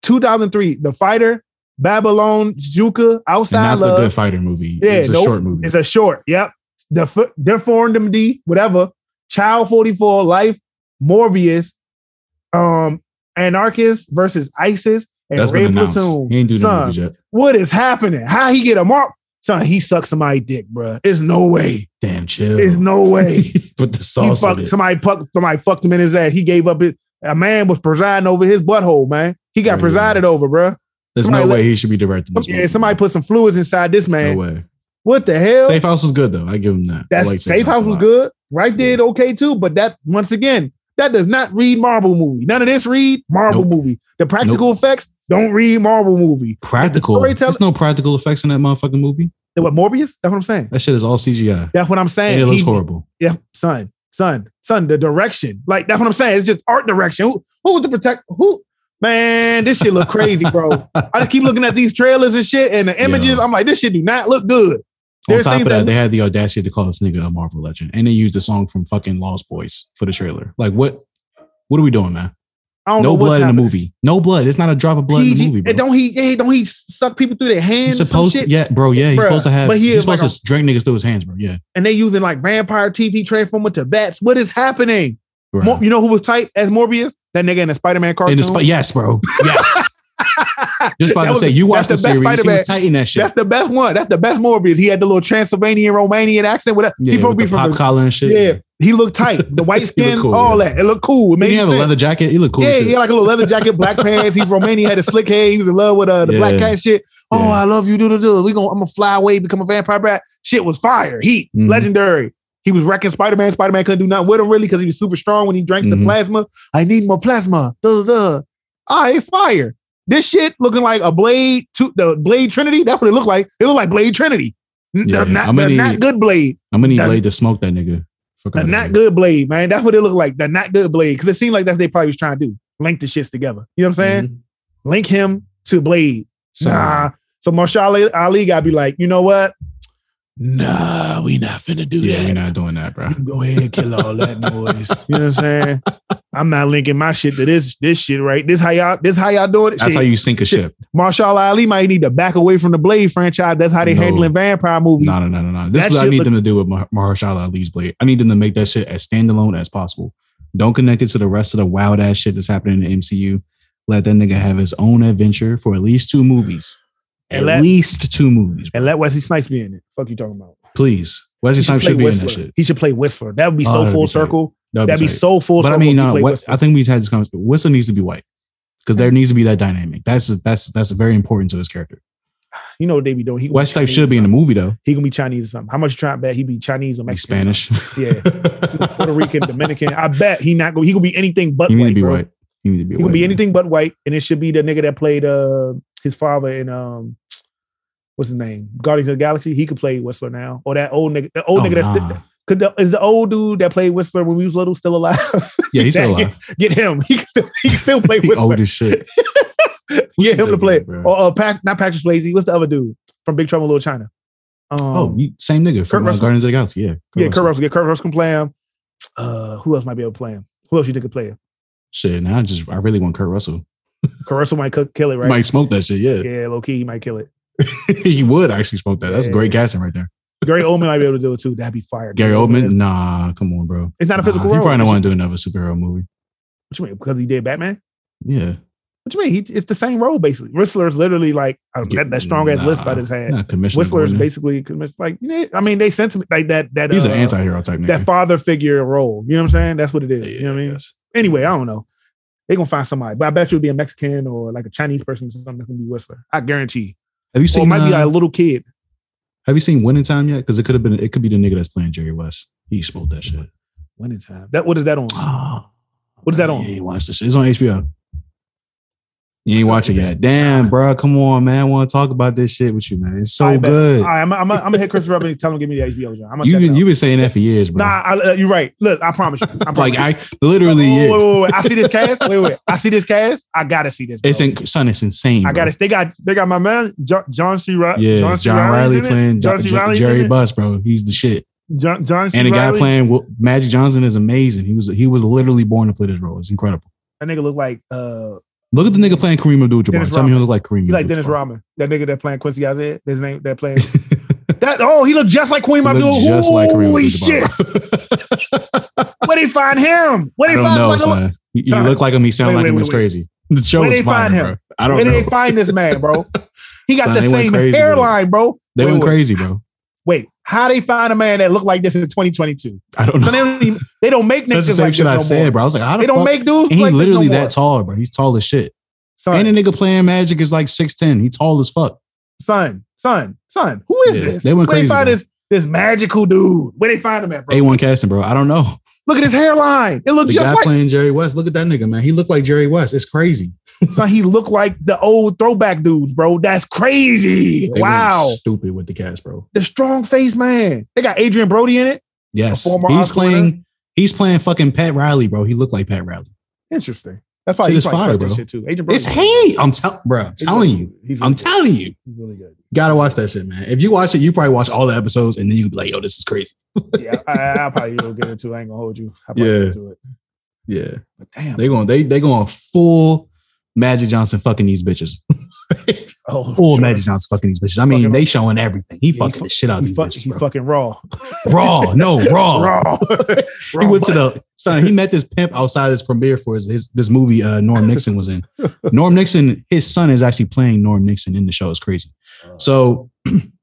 2003, The Fighter, Babylon, Juka, Outside And not the Love. Good Fighter movie. Yeah, it's a nope. short movie. It's a short. Yep. The f- Deformity, whatever. Child 44, Life, Morbius, um, Anarchist versus ISIS, and That's been announced. Platoon. He ain't doing no movies yet. what is happening? How he get a mark? Son, he sucked somebody dick, bro. There's no way. Damn, chill. There's no way. Put the sauce in fucked, it. somebody, fucked, somebody fucked him in his ass. He gave up his. A man was presiding over his butthole, man. He got Right, presided over, bro. There's somebody no let- way he should be directing this Yeah, movie. somebody put some fluids inside this man. No way. What the hell? Safe House was good though. I give him that. That's like Safe House a was good. Life did okay too, but that once again, that does not read Marvel movie. None of this read Marvel Nope. movie. The practical effects don't read Marvel movie. Practical. storytelling- There's no practical effects in that motherfucking movie. What Morbius? That's what I'm saying. That shit is all CGI. That's what I'm saying. And it looks He- horrible. Yeah, son, son, son. The direction, like that's what I'm saying. It's just art direction. Who, who was the protect? Who? Man, this shit look crazy, bro. I just keep looking at these trailers and shit and the images. I'm like, this shit do not look good. On top of that, they had the audacity to call this nigga a Marvel legend, and they used the song from fucking Lost Boys for the trailer. Like, what? What are we doing, man? I don't know No blood in the movie. No blood. It's not a drop of blood in the movie, bro. and don't he? Yeah, don't he suck people through their hands? He's supposed to, yeah, bro. Yeah, he's Bruh, supposed to have. But he he's is like supposed to drink niggas through his hands, bro. Yeah, and they using like vampire TV transformer to bats. What is happening? You know who was tight as Morbius? That nigga in the Spider Man cartoon. in the sp- yes, bro. Yes, Just about That to was- say, you watched the series. He Spider-Man. was tight in that shit. That's the best one. That's the best Morbius. He had the little Transylvanian Romanian accent. Whatever. yeah, He's supposed with to be the from pop the, collar and shit. Yeah, he looked tight. The white skin, cool, all yeah. that. It looked cool. It made he have a leather jacket? He looked cool. yeah, he had like a little leather jacket, black pants. He's Romanian. He had a slick hair. He was in love with uh, the Yeah. black cat shit. Oh, Yeah. I love you. Do do do. We gonna I'm gonna fly away, become a vampire brat. Shit was fire. Heat, Mhm. legendary. He was wrecking Spider Man. Spider Man couldn't do nothing with him really because he was super strong when he drank the Mhm. plasma. I need more plasma. Duh, duh, duh. All right, fire. This shit looking like a Blade, two, the Blade Trinity. That's what it looked like. It looked like Blade Trinity. Yeah, the not, I'm the not good Blade. I'm gonna need That- Blade to smoke that nigga. The not good Blade, man. That's what it looked like. The not good Blade. Because it seemed like that's what they probably was trying to do. Link the shits together. You know what I'm saying? Mm-hmm. Link him to Blade. So- Nah. So Marshall Ali, Ali gotta be like, you know what? Nah, we not finna do Yeah, that. Yeah, we're not doing that, bro. Go ahead and kill all that noise. You know what I'm saying? I'm not linking my shit to this this shit, right? This how y'all this how y'all doing it? That's Shit. how you sink a ship. Marshall Ali might need to back away from the Blade franchise. That's how they No. handling vampire movies. No, no, no, no, no. This That is what I need look- them to do with Mar- Mahershala Ali's Blade. I need them to make that shit as standalone as possible. Don't connect it to the rest of the wild ass shit that's happening in the MCU. Let that nigga have his own adventure for at least two movies. And At let- least two movies. And let Wesley Snipes be in it. Fuck you talking about? Please. Wesley Snipes play should be in that shit. He should play Whistler. That would be Oh, so that'd full be circle. That'd That'd, be be, so full But I mean, uh, what, I think we've had this conversation. Whistler needs to be white because there needs to be that dynamic. That's that's that's very important to his character. you know what they be doing. He West Type should be in the movie though. He gonna be Chinese or something. How much you trying to bet he be Chinese or Mexican? or Spanish. something? Yeah, Puerto Rican, Dominican. I bet he not gonna. He gonna be anything but he need white. to be bro. white. He need to be He white. gonna be man. anything but white, and it should be the nigga that played uh his father in um what's his name Guardians of the Galaxy. He could play Whistler now, or that old nigga, the old Oh, nigga that's nah. Cause the, is the old dude that played Whistler when we was little still alive? Yeah, he's still Get- alive. Get him. He can still he can still play Whistler. old as shit. Get him to play. Or uh, Pat, not Patrick Swayze. What's the other dude from Big Trouble in Little China? Um, Oh, you, same nigga from uh, Russell. Guardians of the Galaxy. Yeah. Kurt yeah, Kurt Russell. Russell. Yeah, Kurt Russell can play him. Uh, who else might be able to play him? Who else you think could play him? Shit, now I just I really want Kurt Russell. Russell might cook, kill it, right? Might smoke that shit. Yeah, Yeah, low key, he might kill it. he would actually smoke that. That's Yeah. great casting right there. Gary Oldman might be able to do it too. That'd be fire. Gary Oldman, is- nah, come on, bro. It's not a Nah, physical He role. probably don't want to do another superhero movie. What you mean? Because he did Batman? Yeah, What you mean? He, it's the same role basically. Whistler is literally like I don't know, that, that strong ass list by his head. Not Commissioner Whistler is Gordon. basically like you know, I mean they sent him like that that He's an uh, anti-hero type nigga. that father figure role. You know what I'm saying? That's what it is. you know what I mean? guess. Anyway, I don't know. They gonna find somebody, but I bet you it'll be a Mexican or like a Chinese person or something that's gonna be Whistler. I guarantee. Have you Or it seen? might be uh, like a little kid. have you seen Winning Time yet? Because it could have been. It could be the nigga that's playing Jerry West. He smoked that shit. Winning time. That what is that on? Ah, What is that on? You ain't watched this shit. It's on HBO. You ain't watching yet. Damn, bro. Come on, man. I want to talk about this shit with you, man. It's so bet. good. All right, I'm, I'm, I'm gonna hit Christopher up and tell him to give me the HBO. John. I'm You've been you been saying that for years, bro. Nah, I, uh, you're right. Look, I promise you. I promise like. I literally Wait, wait, wait, wait. I see this cast. Wait, wait. I see this cast. I gotta see this. Bro. It's in, son. It's insane. I got it. They got they got my man John, John C. Reilly. Yeah, John, John, C. Reilly Reilly's playing John John C. Reilly's in Jerry. Buss, bro. He's the shit. John, John C. And the guy Riley, playing Magic Johnson is amazing. He was he was literally born to play this role. It's incredible. That nigga look like uh Look at the nigga playing Kareem Abdul-Jabbar. Tell me he look like Kareem. he like Dennis. Rodman. That nigga that playing Quincy Isaiah. His name that playing. that oh he looked just like He Abdul. just like Kareem Holy shit! Where they find him? Where I don't find know, like, son. He, he look like him. He sound Wait, like wait, him. wait, It's crazy. The show Where is they find him? bro. I don't Where know. did they find this man, bro? He got Son, the same crazy hairline, bro. They Wait, went crazy, bro. Wait, how they find a man that looked like this in 2022? I don't So know. they don't, even, they don't make That's the same like shit this I said, more. bro. I was like, how the They don't fuck? make dudes And he like literally no that tall, bro. He's tall as shit. Son, And the nigga playing Magic is like six ten. He tall as fuck. son, son, son. Who is Yeah, this? they went Where crazy, they find bro. this this magical dude? Where they find him at, bro? A one casting, bro. I don't know. Look at his hairline. It looks The just guy like playing Jerry West. Look at that nigga, man. He looked like Jerry West. It's crazy. Son. He looked like the old throwback dudes, bro. That's crazy. They wow, stupid with the cast, bro. the strong face man. They got Adrien Brody in it. Yes, he's Oscar playing. winner? He's playing fucking Pat Riley, bro. He looked like Pat Riley. Interesting. That's why Shit he's fire, bro. Shit too. Adrien Brody. It's hate. I'm telling, bro. I'm telling you. He's I'm good. telling you. He's really good. Gotta watch that shit, man. If you watch it, you probably watch all the episodes, and then you be like, "Yo, this is crazy." Yeah, I, I'll probably will get into. it. I ain't gonna hold you. I'll probably Yeah. get into it. Yeah, But damn, they going they they going full Magic Johnson fucking these bitches. Oh, All sure. Magic Johnson fucking these bitches. I mean, Fucking- they showing everything. He Yeah, fucking fu- the shit out he these fuck- bitches. He bro. fucking raw. raw, no raw. raw. He went to the son. He met this pimp outside his premiere for his, his this movie. Uh, Norm Nixon was in. Norm Nixon, his son is actually playing Norm Nixon in the show. It's crazy. So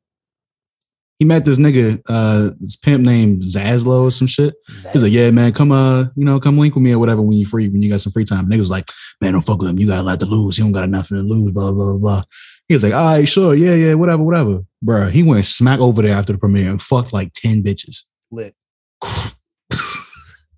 he met this nigga, uh, this pimp named Zaslow or some shit. He's like, yeah, man, come uh, you know, come link with me or whatever when you free, when you got some free time. Nigga was like, man, don't fuck with him. You got a lot to lose. You don't got nothing to lose. Blah blah blah blah. He was like, all right, sure, yeah, yeah, whatever, whatever. Bruh, he went smack over there after the premiere and fucked like 10 bitches. Lit.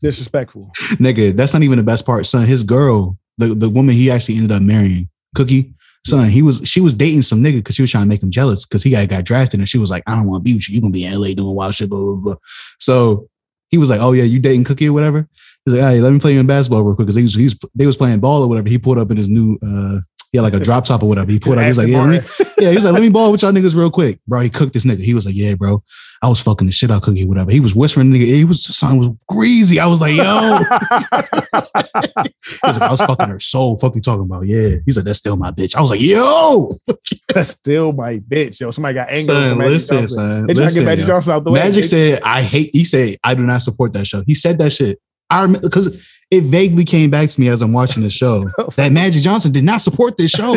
Disrespectful. Nigga, that's not even the best part, son. His girl, the, the woman he actually ended up marrying, Cookie, son, he was she was dating some nigga because she was trying to make him jealous because he got, got drafted and she was like, I don't want to be with you. You're gonna be in LA doing wild shit, blah, blah, blah. So he was like, Oh yeah, you dating Cookie or whatever. He's like, Hey, let me play you in basketball real quick. Cause he was, he was they was playing ball or whatever. He pulled up in his new uh he had like a drop top or whatever. He pulled up, he was like, Yeah, let me, yeah, he was like, let me ball with y'all niggas real quick. Bro, he cooked this nigga. He was like, Yeah, bro. I was fucking the shit out cookie, whatever. He was whispering, nigga. He was son was greasy. I was like, yo. He was like, I was fucking her soul. Fuck you talking about? Yeah. He's like, that's still my bitch. I was like, yo. That's still my bitch. Yo, somebody got angry. Son, listen, Johnson. son. They trying to listen, get Magic yo. Johnson out the way. Magic said, I hate, he said, I do not support that show. He said that shit. I remember because it vaguely came back to me as I'm watching the show oh. that Magic Johnson did not support this show.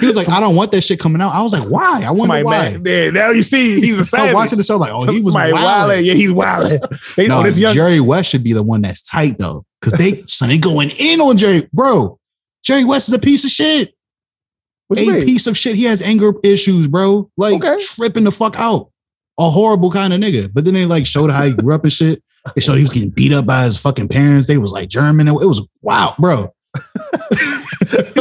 he was like, I don't want that shit coming out. I was like, why? I wonder Somebody why. mad. Yeah, now you see he's a I'm savage. watching the show like, oh, he was wilding. Yeah, he's wilding. They know no, this young. Jerry West should be the one that's tight though, because they son they going in on Jerry, bro. Jerry West is a piece of shit. What a piece of shit. He has anger issues, bro. Like Okay. tripping the fuck out. A horrible kind of nigga. But then they like showed how he grew up and shit. They showed he was getting beat up by his fucking parents. They was like German. It was wow, bro.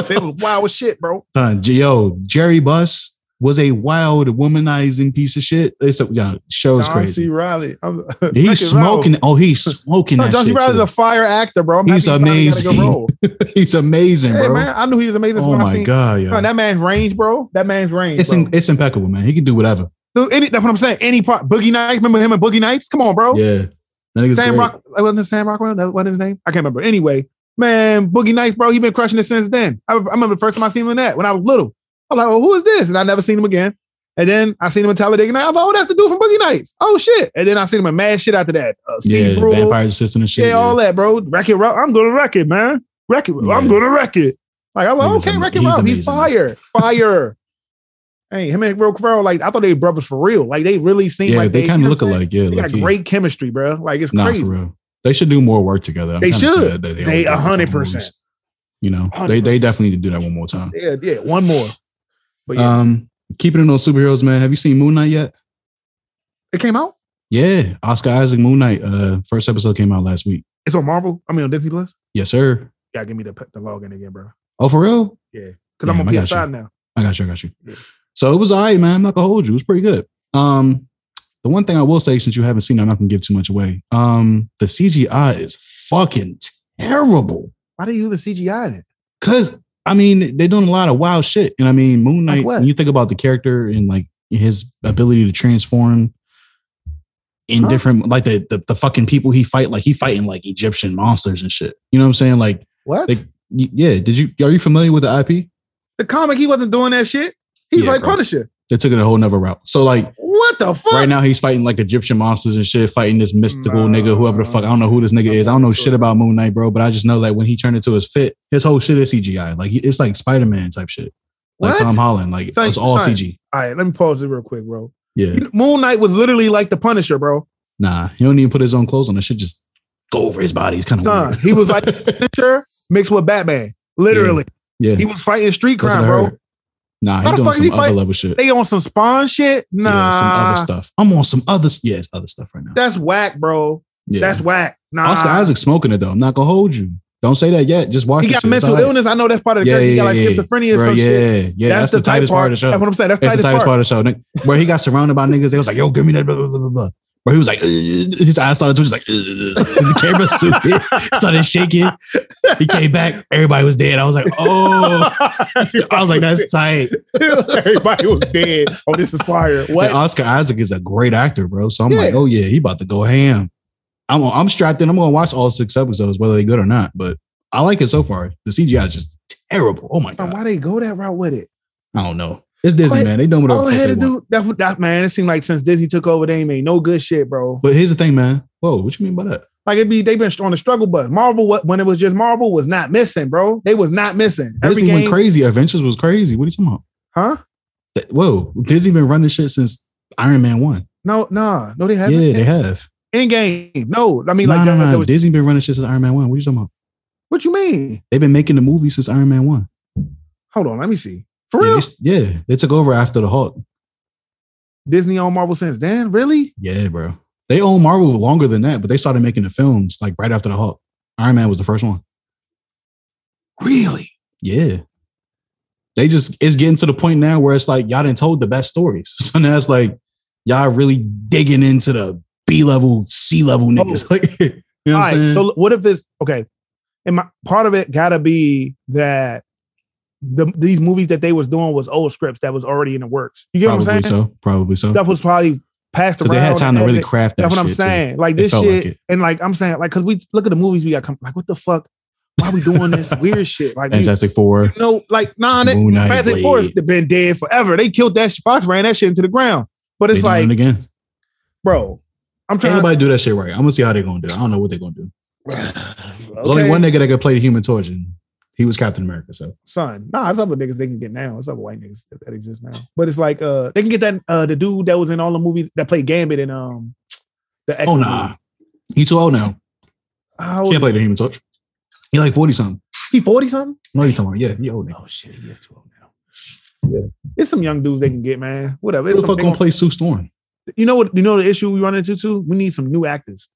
It was wild as shit, bro. Uh, J- yo, Jerry Buss was a wild womanizing piece of shit. It's a yeah, show's John crazy. C. Reilly. I'm, He's check it out. smoking. Oh, he's smoking No, that John C. Reilly's too. a fire actor, bro. I'm He's happy he finally got a good amazing. He's amazing, Hey bro. man, I knew he was amazing. Oh my god. Son, that man's range, bro. That man's range. it's in, it's impeccable, man. He can do whatever. So any, that's what I'm saying. Any part, Boogie Nights. Remember him and Boogie Nights? Come on, bro. Yeah, that Sam great. Rock. Wasn't it Sam Rockwell? That wasn't his name. I can't remember. Anyway, man, Boogie Nights, bro. He been crushing it since then. I, I remember the first time I seen him in that when I was little. I was like, well, who is this? And I never seen him again. And then I seen him in Talladega Nights. I thought, like, oh, that's the dude from Boogie Nights. Oh shit. And then I seen him in mad shit after that. Uh, Yeah, Steve the Brule. Vampire's Assistant and shit. yeah, all that, bro. Wreck It Ralph. I'm gonna wreck it, man. Wreck it. I'm gonna wreck it. Like I'm like, okay, wreck it he's Ralph. He's fire, fire. Hey, him and Will Ferrell, like I thought they were brothers for real. Like they really seem Yeah, like they kind of look what I'm saying? alike. Yeah, They got low-key. great chemistry, bro. Like it's Nah, crazy. for real. They should do more work together. I'm They should. sad that They a hundred percent. You know, they they definitely need to do that one more time. Yeah, yeah. One more. But yeah, Um, keeping it on those superheroes, man. Have you seen Moon Knight yet? it came out. Yeah, Oscar Isaac Moon Knight. Uh, first episode came out last week. It's on Marvel. I mean on Disney Plus. Yes, sir. Yeah, give me the the login again, bro. Oh, for real? Yeah, because I'm on I got PS5 now. I got you. I got you. Yeah. So it was all right, man. I'm not gonna hold you. It was pretty good. Um, the one thing I will say, since you haven't seen it, I'm not gonna give too much away. Um, the CGI is fucking terrible. Why do you use the CGI it? Cause I mean, they're doing a lot of wild shit. And I mean, Moon Knight, when you think about the character and like his ability to transform in Huh? different like the, the the fucking people he fight, like he fighting like Egyptian monsters and shit. You know what I'm saying? Like, What? like yeah, did you are you familiar with the IP? the comic, he wasn't doing that shit. He's Yeah, like bro. Punisher. They took it a whole nother route. So like What the fuck? right now he's fighting like Egyptian monsters and shit, fighting this mystical nigga, whoever the fuck. I don't know who this nigga is. I don't know shit about Moon Knight, bro. But I just know that when he turned into his fit, his whole shit is CGI. Like it's like Spider Man type shit, like What? Tom Holland. Like Son, it's all son. CG. All right, let me pause it real quick, bro. Yeah, Moon Knight was literally like the Punisher, bro. nah, he don't even put his own clothes on. That shit just go over his body. It's kind of he was like Punisher mixed with Batman. Literally, yeah, he was fighting street crime, bro. Nah, he doing some he other level shit. They on some Spawn shit? Nah, Yeah, some other stuff. I'm on some other, yeah, it's other stuff right now. that's whack, bro. Yeah, That's whack. Nah, Oscar Isaac smoking it though. I'm not gonna hold you. Don't say that yet. Just watch. He the got. Mental right. illness. I know that's part of the Yeah, curse. He yeah, got like yeah, schizophrenia or Bro, yeah, shit. yeah. That's, the, tight tightest part of the show. That's what I'm saying. That's, That's the tightest part. part of the show. Where he got surrounded by niggas, they was like, "Yo, give me that." Blah, blah, blah, blah. Where he was like, "Ugh." his eyes started twitching, like, uh, the camera started shaking. He came back, everybody was dead. I was like, "Oh," I was like, "That's tight." Everybody was dead. Oh, this is fire. What? And Oscar Isaac is a great actor, bro. So I'm Yeah. like, "Oh yeah, he about to go ham." I'm I'm strapped in. I'm gonna watch all six episodes, whether they good or not. But I like it so far. The CGI is just terrible. Oh my god. why they go that route with it? I don't know. It's Disney, man. They doing whatever All the they had to do that, that man. It seemed like since Disney took over, they ain't made no good shit, bro. But here's the thing, man. Whoa, what you mean by that? Like it be they been on the struggle bus. Marvel, when it was just Marvel, was not missing, bro. They was not missing. Every Disney went crazy. Adventures was crazy. What are you talking about? Huh? That- Whoa, Disney been running shit since Iron Man one. No, nah, no, they haven't. Yeah, they have. In game, no. I mean, No, like, that- no. was- Disney been running shit since Iron Man one. What are you talking about? what you mean? They've been making the movie since Iron Man one. Hold on, let me see. For Yeah, real, they, yeah, they took over after the Hulk. Disney on Marvel since then, really? Yeah, bro. They own Marvel longer than that, but they started making the films like right after the Hulk. Iron Man was the first one. Really? Yeah. They just it's getting to the point now where it's like y'all didn't told the best stories. So now it's like y'all really digging into the B level, C level oh. niggas. Like you know what I'm right, saying? so what if it's okay? And my part of it gotta be that the these movies that they was doing was old scripts that was already in the works. You get probably what I'm saying? so. Probably so. Stuff was probably passed around. Because they had time to really craft that That's what I'm shit, too. saying. Like this shit, like and like I'm saying, like because we look at the movies we got. Come, like what the fuck? Why we doing this weird shit? Like Fantastic Four. no, like nah, that Fantastic Blade. Four has been dead forever. They killed that shit. Fox ran that shit into the ground. But it's like, it again. bro, I'm trying. nobody do that shit right. I'm gonna see how they're gonna do it. I don't know what they're gonna do. There's only Okay. one nigga that could play the human torch, and he was Captain America. So son. Nah, it's other niggas they can get now. It's other white niggas that, exist now. But it's like uh they can get that uh the dude that was in all the movies that played Gambit and um the Oh X-Men nah. He too old now. How Can't play the human torch. He like 40 something. he 40 something? No, you talking about? Yeah, he old now. Oh shit, he is too old now. Yeah. It's some young dudes they can get, man. Whatever. Who the fuck gonna- play Sue Storm? you know what you know the issue we run into too? We need some new actors.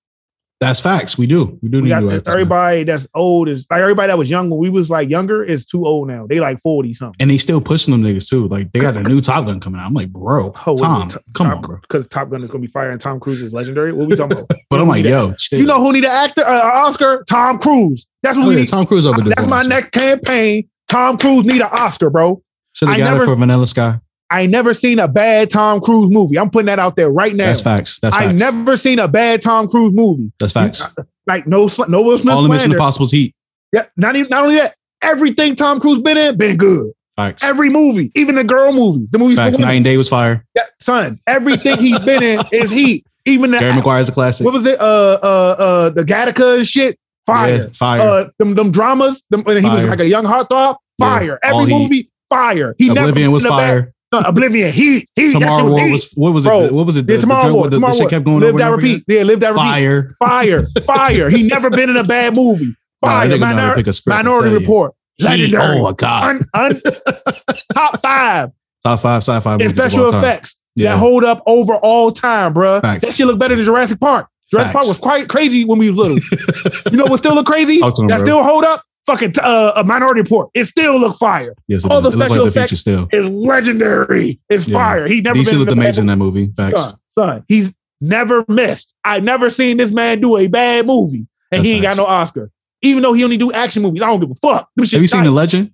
That's facts. We do. We do We need got new actors. man. everybody that's old is like everybody that was young when we was like younger is too old now. They like 40 something. And they still pushing them niggas too. Like they got a new Top Gun coming out. I'm like, bro, Oh, Tom, Top- come Top- on, bro. Because Top Gun is gonna be fire and Tom Cruise is legendary. What we talking about? But I'm like, yo, You know who need an actor? Uh, Oscar? Tom Cruise. That's what Oh, we yeah, need. Tom Cruise over there. That's my next campaign. Tom Cruise need an Oscar, bro. Should have got never- it for Vanilla Sky. I never seen a bad Tom Cruise movie. I'm putting that out there right now. That's facts. That's I facts. never seen a bad Tom Cruise movie. That's facts. Like no, no Will Smith All the Mission. Impossible's heat. Yeah, not even not only that. Everything Tom Cruise been in been good. Facts. Every movie, even the girl movies, the movies. Facts. and Day was fire. Yeah, son, everything he's been in is heat. Even the Jerry Maguire's a classic. what was it? Uh, uh, uh, the Gattaca and shit. Fire, Yeah, fire. Uh, them, them dramas. Them, he was like a young heartthrob. Fire. all Every heat. movie. Fire. He Oblivion never was a bad- fire. No, uh, Oblivion. Heat. That shit Tomorrow War heat. was what was it? Bro, what was it? Yeah, The, tomorrow the, War. the, the, shit kept going live that repeat. again? Yeah, live that repeat. Fire. Fire. Fire. He never been in a bad movie. Fire. that nigga know how to Minor- pick a script, Minority. Report. Legendary. Oh my god. Un- un- top five Top five sci-fi and movies of special effects Yeah. that hold up over all time, bruh. Facts. That shit look better than Jurassic Park. Jurassic Park was quite crazy when we was little. you know what still look crazy? Him, that bro. still hold up? Fucking uh, a Minority Report. It still look fire. Yes, it all the special like the effects future still. is legendary. It's Yeah. fire. He never DC looked in a bad amazing in that movie. Facts. son, son, he's never missed. I never seen this man do a bad movie, and That's he ain't got no Oscar. Even though he only do action movies, I don't give a fuck. Have you seen. The Legend?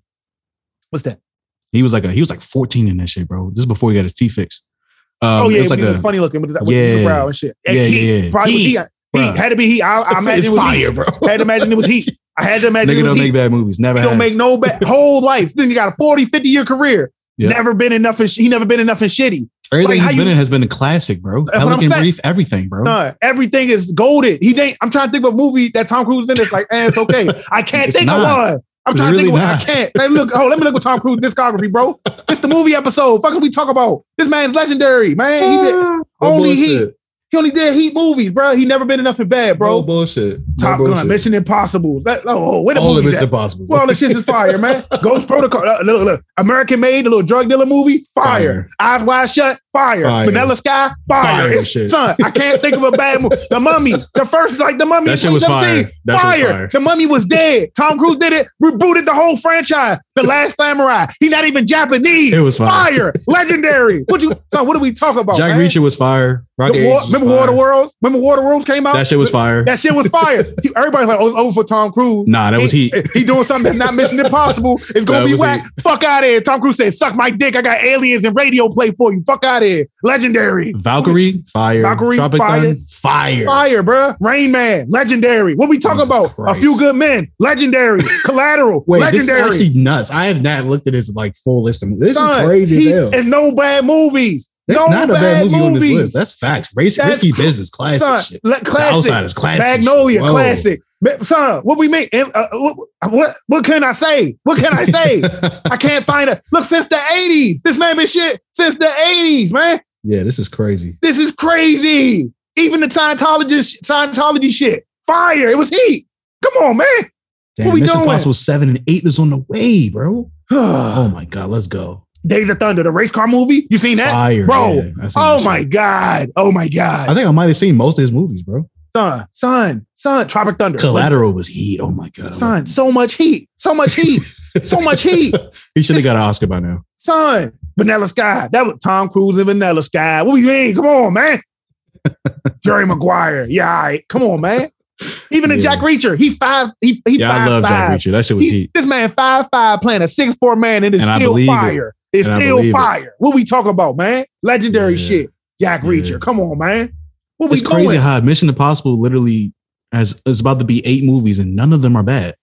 What's that? He was like a he was like 14 in that shit, bro. This is before he got his teeth fixed. Um, oh yeah, it's he like a funny looking with with Yeah. the brow and shit. And Yeah, heat, yeah. Probably Heat, heat. Heat had to be heat. I, I imagine it was fire, heat. bro. I had to imagine it was heat. I had to imagine nigga don't heat. make bad movies. Never He don't make no bad whole life. Then you got a 40, 50 year career. Yeah. Never been enough. In, he never been enough in shitty. Everything Like, he's been you- in has been a classic, bro. Pelican. Brief, everything, bro. Son, everything is golded. He ain't. I'm trying to think of a movie that Tom Cruise in. It's like, eh, it's okay. I can't think not. of one. I'm It's trying to think of one. I can't. Hey, look, oh, let me look at Tom Cruise discography, bro. It's the movie episode. Fuck, can we talk about this man's legendary, man. He did only bullshit. heat. He only did heat movies, bro. He never been enough in bad, bro. No bullshit. No Top bullshit. Gun, Mission Impossible. That, oh, where the All of at? impossible. Well, this shit is fire, man. Ghost Protocol. Uh, look, look. American Made, the little drug dealer movie. Fire. Eyes Wide Shut. Fire. Fire. Vanilla Sky. Fire. Fire shit. Son, I can't think of a bad movie. The Mummy. The first, like the Mummy. That shit was 2017, fire. That shit was fire. fire. The Mummy was dead. Tom Cruise did it. Rebooted the whole franchise. The Last Samurai. He not even Japanese. It was fire. fire. Legendary. What you? Son, what are we talking about? Jack man? Reacher was fire. Rocket War- was remember War of the fire. Worlds? Remember War of the Worlds came out? That shit was fire. That shit was fire. Everybody's like, oh, it's over for Tom Cruise. Nah, that was he, heat. He doing something that's not Mission Impossible. It's gonna That be whack. Fuck out of here. Tom Cruise said, suck my dick. I got aliens and radio play for you. Fuck out of here. Legendary. Valkyrie, fire. Valkyrie, Tropic fire. Thunder, fire. Fire, bruh. Rain Man, legendary. What we talking Jesus about? Christ. A few good men, legendary. Collateral, Wait, this is legendary. actually nuts. I have not looked at this like full list. Of, this Son, is crazy he-. And no bad movies. That's no not a bad movie on this movies. list. That's facts. Race, That's risky business, classic Son, shit. le- The classic. Outsiders, classic. Magnolia, shit. Classic. Son, what we mean? And, uh, what, what what can I say? What can I say? I can't find it. Look, since the 80s. This man been shit since the 80s, man. Yeah, this is crazy. This is crazy. Even the Scientologist, Scientology shit. Fire. It was heat. Come on, man. Damn, what we Mission doing? Impossible 7 and 8 is on the way, bro. oh my God, let's go. Days of Thunder, the race car movie. You seen that? Fire, Bro. yeah, seen oh my God. Oh my God. I think I might have seen most of his movies, bro. Son, son, son, Tropic Thunder. Collateral was heat. Oh my God. Son, so much heat. So much heat. so much heat. He should have got an Oscar by now. Son, Vanilla Sky. That was Tom Cruise and Vanilla Sky. What do you mean? Come on, man. Jerry Maguire. Yeah, all right. Come on, man. Even in Yeah. Jack Reacher, he five, he, he Yeah, I five, love Jack. Reacher. That shit was He- heat. This man five five playing a six four man and it's And still believe it. fire. It's And still believe it. fire. What we talking about, man? Legendary Yeah. shit. Jack. Reacher. Come on, man. It's crazy doing? how Mission Impossible literally has is about to be eight movies and none of them are bad.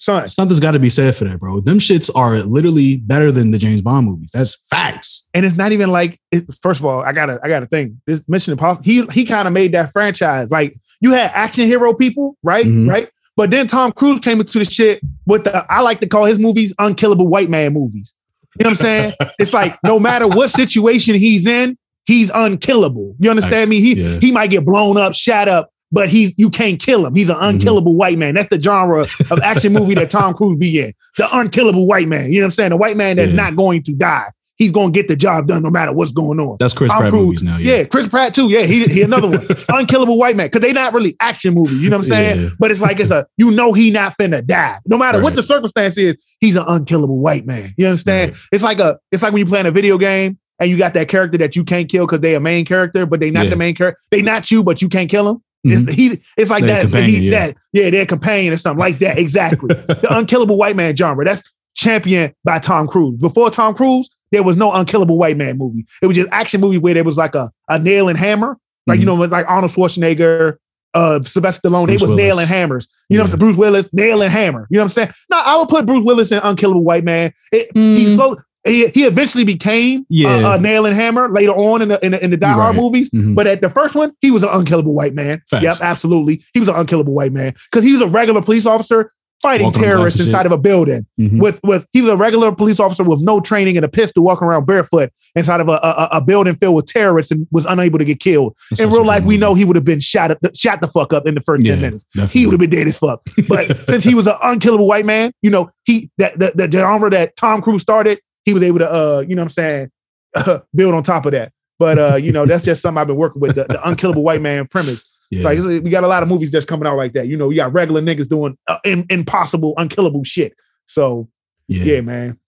Son, Something's got to be said for that, bro. Them shits are literally better than the James Bond movies. That's facts. and it's not even like it, first of all, I gotta I gotta think. This Mission Impossible, he he kind of made that franchise. Like you had action hero people, right? Mhm. Right. But then Tom Cruise came into the shit with the I like to call his movies unkillable white man movies. You know what I'm saying? it's like no matter what situation he's in, he's unkillable. You understand me? He Yeah. he might get blown up, shot up, but he's you can't kill him. He's an Mm-hmm. unkillable white man. That's the genre of action movie that Tom Cruise be in. The unkillable white man. You know what I'm saying? The white man that's Yeah. not going to die. He's gonna get the job done no matter what's going on. That's Chris Tom Pratt Cruise. movies now. Yeah. Yeah. Chris Pratt too. Yeah, he, he another one. Unkillable white man. Because they not really action movies. You know what I'm saying? Yeah. But it's like it's a you know he not finna die. No matter what the circumstance is, he's an unkillable white man. You understand? Right. It's like a it's like when you playing a video game and you got that character that you can't kill because they a main character, but they not Yeah. the main character. They not you, but you can't kill them. It's he. It's like Their that. he, yeah. That yeah, their companion or something like that. Exactly. the unkillable white man genre. That's championed by Tom Cruise. Before Tom Cruise, there was no unkillable white man movie. It was just action movie where there was like a, a nail and hammer. Like, you know, like Arnold Schwarzenegger, uh, Sylvester Stallone, Mm-hmm. Bruce they was nail and hammers. You know what I'm saying? Bruce Willis, nail and hammer. You know what I'm saying? No, I would put Bruce Willis in Unkillable White Man. It, He slow. He, he eventually became Mm. Yeah. a, a nail and hammer later on in the in the, in the Die Hard right. movies. Mhm. But at the first one, he was an unkillable white man. Facts. Yep, absolutely. He was an unkillable white man because he was a regular police officer fighting Walking terrorists inside shit. of a building. Mhm. With with he was a regular police officer with no training and a pistol, walking around barefoot inside of a, a, a building filled with terrorists and was unable to get killed. That's in real life, we know he would have been shot up, shot the fuck up in the first Yeah, ten minutes. definitely. He would have been dead as fuck. But since he was an unkillable white man, you know he that the, the genre that Tom Cruise started, he was able to uh you know what I'm saying uh, build on top of that. But uh you know that's just something I've been working with the, the unkillable white man premise. Yeah. Like we got a lot of movies that's coming out like that. You know, you got regular niggas doing uh, in, impossible, unkillable shit. So yeah. yeah, man.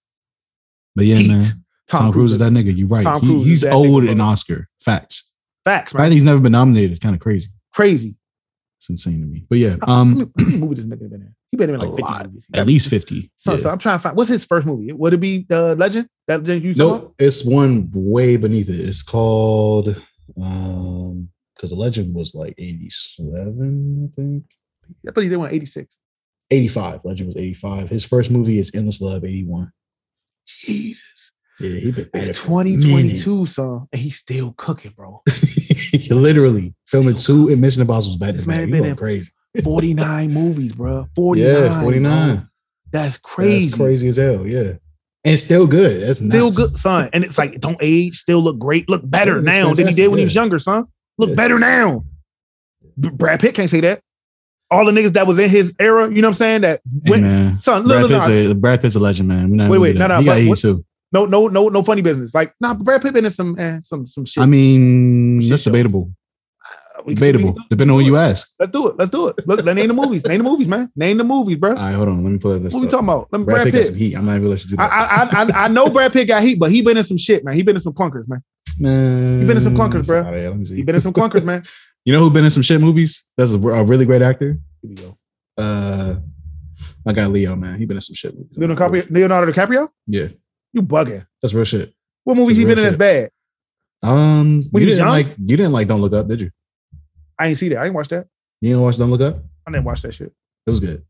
But yeah, Heat. man. Tom, Cruise is that nigga. You're right. Tom He- he's owed an. Oscar. Facts. Facts, man. that he's never been nominated It's kind of crazy. Crazy. It's insane to me. But yeah, um, many- how many movies this nigga been in? Been in like A 50 lot. movies. at least 50. So, Yeah. so I'm trying to find what's his first movie? Would it be uh, Legend? That Legend you talking Nope, it's one way beneath it. It's called um because the legend was like 87, I think. I thought he did one 86. 85. Legend was 85. His first movie is Endless Love, 81. Jesus. Yeah, he been It's it for a minute. 2022, son, and he's still cooking, bro. Literally filming two and Mission Impossible back This to man back. You been going in crazy. 49 movies, bro. 49. Yeah, 49. bro. That's crazy. That's crazy as hell. Yeah. And still good. That's Still nuts. good, son. And it's like, don't age, still look great, look better Yeah, now than he did when he was younger, son. Look Yeah. better now. Brad Pitt can't say that. All the niggas that was in his era, you know what I'm saying? That Hey, went, man. son, Brad, look, look, Pitt's look, a, Brad Pitt's a legend, man. Wait, wait, no, no, He but too. no, no, no, no funny business. Like, nah, Brad Pitt been in some eh, some some shit. I mean, Shit that's show. debatable. We can- we Debatable. Depending on who you ask. Let's do it. Let's do it. Look, let's name the movies. Name the movies, man. Name the movies, bro. All right, hold on. Let me pull up this. What we talking about? Let me Brad, Brad Pitt got some heat. I'm not even gonna let you do that. I, I, I know Brad Pitt got heat, but he been in some shit, man. He been in some clunkers, man. man, He been in some clunkers, bro. fuck outta here. Let me see. He been in some clunkers, man. You know who been in some shit movies? That's a, a really great actor. Here we go. Uh, my guy Leo, man. He been in some shit movies. Leonardo DiCaprio? Leonardo DiCaprio? Yeah, You bugging. that's real shit. What movies That's he been in real that's bad? Um, When you didn't young? like you didn't like Don't Look Up, did you? I ain't see that. I ain't watch that. You didn't watch Don't Look Up? I didn't watch that shit. It was good.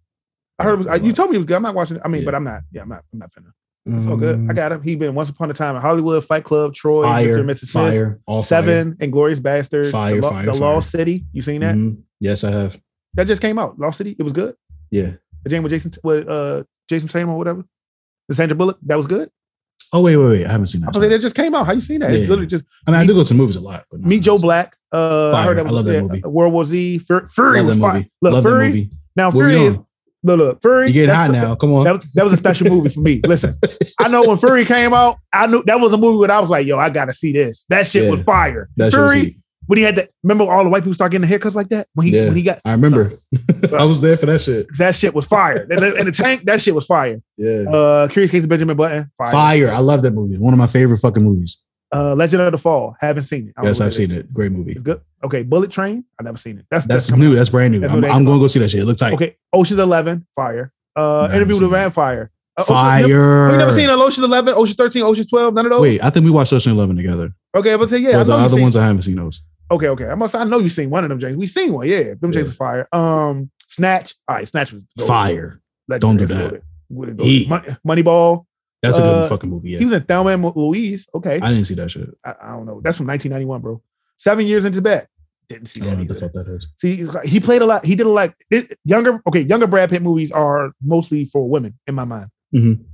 I heard it was, I- you told me it was good. I'm not watching it. I mean, but I'm not. Yeah, I'm not. I'm not finna. It's all good. I got him. He been once upon a time in Hollywood, Fight Club, Troy, Fire, Mr. Mrs. Fire, all Seven, and Glorious Bastard, Fire, the, Lo- fire, the fire. Lost City. You seen that? Mhm. Yes, I have. That just came out. Lost City. It was good. Yeah. The James with Jason with uh Jason Tatum or whatever. The Sandra Bullock. That was good. Oh wait, wait, wait. I haven't seen I that. was like, that just came out. How you seen that? It's Yeah. literally just. I mean, I do go to movies a lot, but Meet Joe Black. Uh, I heard that I was love that movie. World War Z. Fur- Fury was that fire. Look, Love Fury. movie. Now Fury is look, look, Fury. You getting hot now? Come on. That was that was a special movie for me. Listen, I know when Fury came out, I knew that was a movie where I was like, yo, I gotta see this. That shit Yeah. was fire. That shit was Fury. When he had that, remember all the white people start getting the haircuts like that? When he yeah, when he got I remember. I was there for that shit. that shit was fire. and, the, and the tank, that shit was fire. Yeah. Uh Curious Case of Benjamin Button, fire. Fire. I love that movie. One of my favorite fucking movies. Uh Legend of the Fall, haven't seen it. I yes, I've seen it. Great movie. It's good. Okay, Bullet Train, I never seen it. That's That's coming new. out. That's brand new. That's I'm. I'm going to go see that shit. It looks tight. Okay, Ocean's Eleven, fire. Uh, Interview with a Vampire. Uh, Fire. you never, you never seen Ocean Eleven, Ocean Thirteen, Ocean Twelve, none of those. Wait, I think we watched Ocean Eleven together. Okay, but say yeah, I but the other ones I haven't seen those. Okay, okay. I must. I know you've seen one of them, James. We seen one. Yeah, them James was fire. Um, Snatch. All right, Snatch was. Fire. Legendary. Don't do that. goated. Goated, goated. Heat. Mon- Moneyball. That's a good Uh, fucking movie. Yeah. He was in Thelma and Louise. Okay, I didn't see that shit. I, I don't know. That's from 1991, bro. Seven years in Tibet. Didn't see I that don't know what the fuck that is. See, he played a lot. He did a lot. It, younger, okay, younger Brad Pitt movies are mostly for women in my mind. Mhm.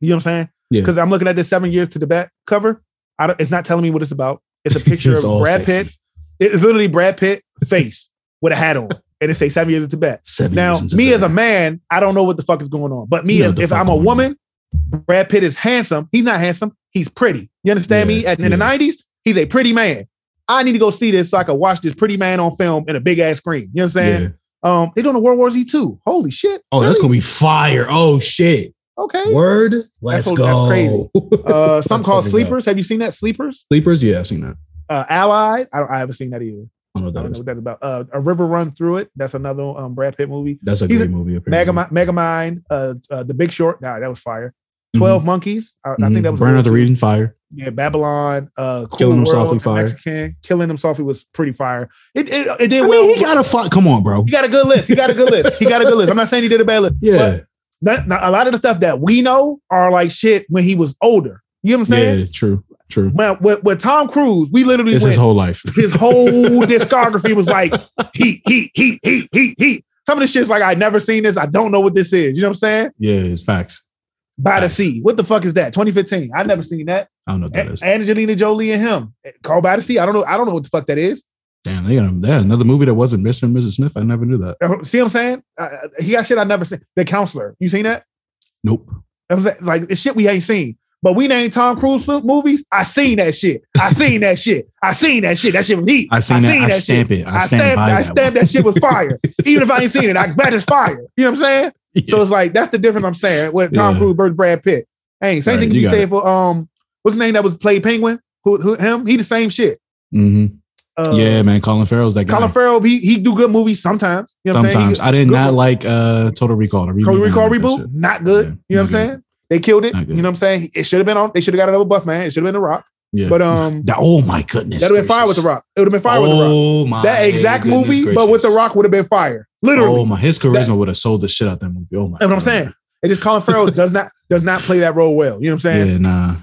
You know what I'm saying? Yeah. Because I'm looking at this seven years to Tibet cover. I don't, it's not telling me what it's about. It's a picture It's of Brad sexy. Pitt. It's literally Brad Pitt face with a hat on, and it says seven years in Tibet. Seven now, me Tibet. as a man, I don't know what the fuck is going on. But me, You know as, if I'm a going on. woman, Brad Pitt is handsome. He's not handsome. He's pretty. You understand me? Yeah, And in the '90s, he's a pretty man. I need to go see this so I can watch this pretty man on film in a big ass screen. You know what I'm saying? Um, they're doing a World War Z too. Holy shit! Oh, that's gonna be fire. Oh shit. Okay. Word. Let's That's- go. that's crazy. Uh, something Let's called. Sleepers. Have you seen that? Sleepers. Sleepers. Yeah, I've seen that. Uh, Allied. I, don't, I haven't seen that either. I don't know what I don't know what that's about. Uh, a River Run Through It. That's another um, Brad Pitt movie. That's a He's great movie. apparently. Megamind, Megamind uh, uh, The Big Short. Nah, that was fire. 12 Monkeys. I, I think Mhm. that was Burn After Reading fire. Yeah, Babylon. Uh, cool Killing Them World, Softly fire. Mexican. Killing them softly was pretty fire. It it, it did I well. mean, he got a fuck. Come on, bro. he got a good list. He got a good list. He got a good list. I'm not saying he did a bad list. Yeah. Not- a lot of the stuff that we know are like shit when he was older. You know what I'm saying? Yeah, true, true. When, with, with Tom Cruise, we literally It's went, his whole life. his whole discography was like heat, heat, heat, heat, heat, heat. Some of the shit's like I never seen this. I don't know what this is. You know what I'm saying? Yeah, it's facts. By the Sea. What the fuck is that? 2015. I never seen that. I don't know what that is. A- Angelina Jolie and him. Call by the Sea. I don't know. I don't know what the fuck that is. Damn, they got, they had another movie that wasn't Mr. and Mrs. Smith. I never knew that. Uh, See what I'm saying? Uh, he got shit I never seen. The Counselor. You seen that? Nope. That was like the shit we ain't seen. But we named Tom Cruise movies. I seen that shit. I seen that shit. I seen that shit. That shit was heat. I seen that. I stamp it. I stand stamped, by I that stamped that shit was fire. Even if I ain't seen it, I bet it's fire. You know what I'm saying? So it's like that's the difference I'm saying with Tom Yeah. Cruise versus Brad Pitt. Hey, same Right, thing you you got say it. for um what's his name that was played Penguin? Who, who him? He the same shit. hmm Uh, yeah, man. Colin Farrell's that guy. Colin Farrell, he he do good movies sometimes. You know what I'm saying? Sometimes He- I did not mo- like uh Total Recall. The Total Recall didn't like that reboot, not good. Yeah, you know what I'm saying? They killed it. You know what I'm saying? It should have been on. They should have got another buff man. It should have been The Rock. Yeah. But um, That- oh my goodness. that'd have been fire with The Rock. It would have been fire with The Rock. Oh my that exact movie, but with The. Rock would have been fire. Literally. Oh my, his charisma would have sold the shit out that movie. Oh my. That's what I'm saying. It's just Colin Farrell does not does not play that role well. You know what I'm saying? Yeah, nah.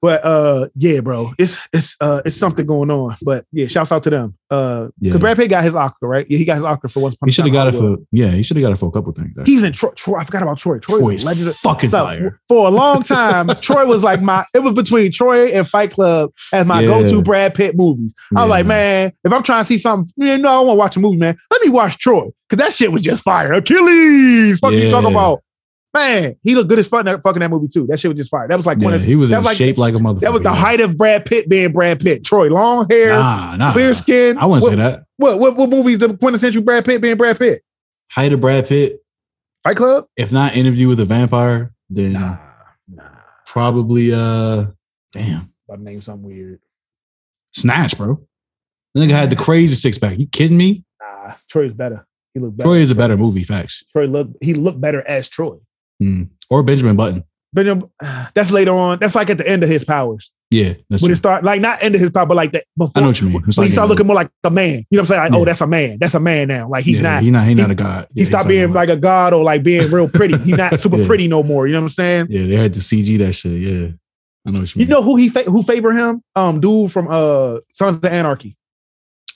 But uh, yeah, bro, it's it's uh it's something going on. But yeah, shouts out to them. Uh, Yeah. because Brad Pitt got his Oscar, right? Yeah, he got his Oscar for once. Upon He should have got it for yeah. He should have got it for a couple things. actually. He's in Troy. Troy. I forgot about Troy. Troy Troy is is fucking So, fire. For a long time, Troy was like my. It was between Troy and Fight Club as my Yeah. go-to Brad Pitt movies. I was Yeah. like, man, if I'm trying to see something, you know, I want to watch a movie, man. Let me watch Troy because that shit was just fire. Achilles. Fuck you talking about? Man, he looked good as fuck in that fucking that movie too. That shit was just fire. That was like Yeah, one of he was in like, shape like a motherfucker. That was the height of Brad Pitt being Brad Pitt. Troy, long hair, Nah, nah. clear skin. I wouldn't what, say that. What what what movies the quintessential Brad Pitt being Brad Pitt? Height of Brad Pitt. Fight Club. If not Interview with a Vampire, then nah, nah. probably uh, damn, About to name something weird. Snatch, bro. The nigga had the crazy six pack. You kidding me? Nah, Troy's better. He looked better. Troy is a better movie. Facts. Troy looked he looked better as Troy. Hmm. Or Benjamin Button. Benjamin, that's later on. That's like at the end of his powers. Yeah, that's when true. it start like not end of his power, but like that before. I know what you mean. It's When he like, start you looking more like a man. You know what I'm saying? Like, Yeah. oh, that's a man. That's a man now. Like he's yeah, not. He's not. He not a god. He Yeah, stopped being like a god or like being real pretty. He's not super pretty no more. You know what I'm saying? Yeah, they had to CG that shit. Yeah, I know what you mean. You know who he fa- who favor him? Um, dude from uh Sons of Anarchy.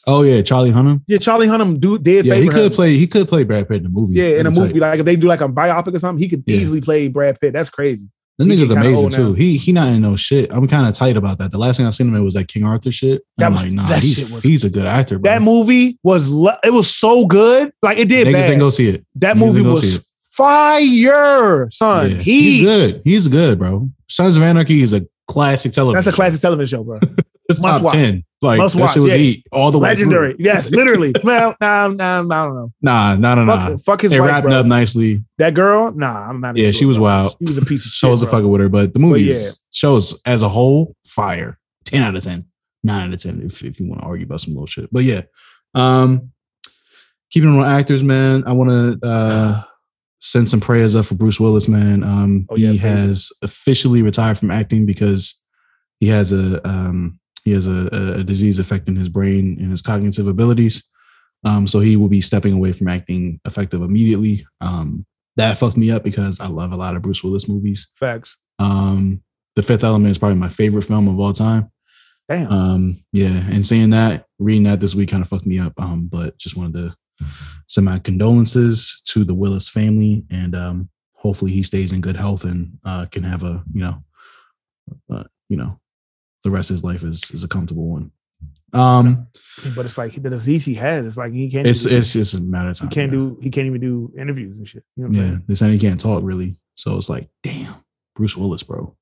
Oh yeah, Charlie Hunnam. Yeah, Charlie Hunnam dude did Yeah, he could him. play. He could play Brad Pitt in the movie. Yeah, in a movie, like if they do like a biopic or something, he could Yeah. easily play Brad Pitt. That's crazy. That He nigga's amazing too. now. He he not in no shit. I'm kind of tight about that. The last thing I seen him in was that King Arthur shit. That I'm was- like, nah, that he's, shit was- he's a good actor. Bro. That movie was le- it was so good. Like it did Niggas bad. ain't go see it. that Niggas movie ain't go see was it. fire, son. Yeah, He, he's good. He's good, bro. Sons of Anarchy is a classic television. That's a classic television show, bro. It's top watch. ten. Like Must that watch, shit was yeah. heat all the way. Legendary. Yes, literally. well, nah, nah, I don't know. Nah, nah, nah, nah. Fuck, fuck his They wife, wrapped bro. up nicely. That girl, nah, I'm not. Yeah, she it, was bro. wild. She was a piece of shit. I was a fucking with her, but the movie yeah. shows as a whole fire. Ten out of ten. Nine out of ten. If, if you want to argue about some little shit, but yeah. Um, keeping on actors, man. I want to uh send some prayers up for Bruce Willis, man. Um, Oh, yeah, he has officially retired from acting because he has a um he has a, a- disease affecting his brain and his cognitive abilities. Um, so he will be stepping away from acting effective immediately. Um, that fucked me up because I love a lot of Bruce Willis movies. Facts. Um, The Fifth Element is probably my favorite film of all time. Damn. Um, yeah, and seeing that, reading that this week kind of fucked me up. Um, but just wanted to send my condolences to the Willis family, and um, hopefully he stays in good health and uh, can have a you know, uh, you know, the rest of his life is is a comfortable one. Um, but it's like the disease he has. It's like he can't. it's do, it's it's a matter of time. he can't do. He can't even do interviews and shit. You know Yeah, they said he can't talk really, so it's like, damn, Bruce Willis, bro,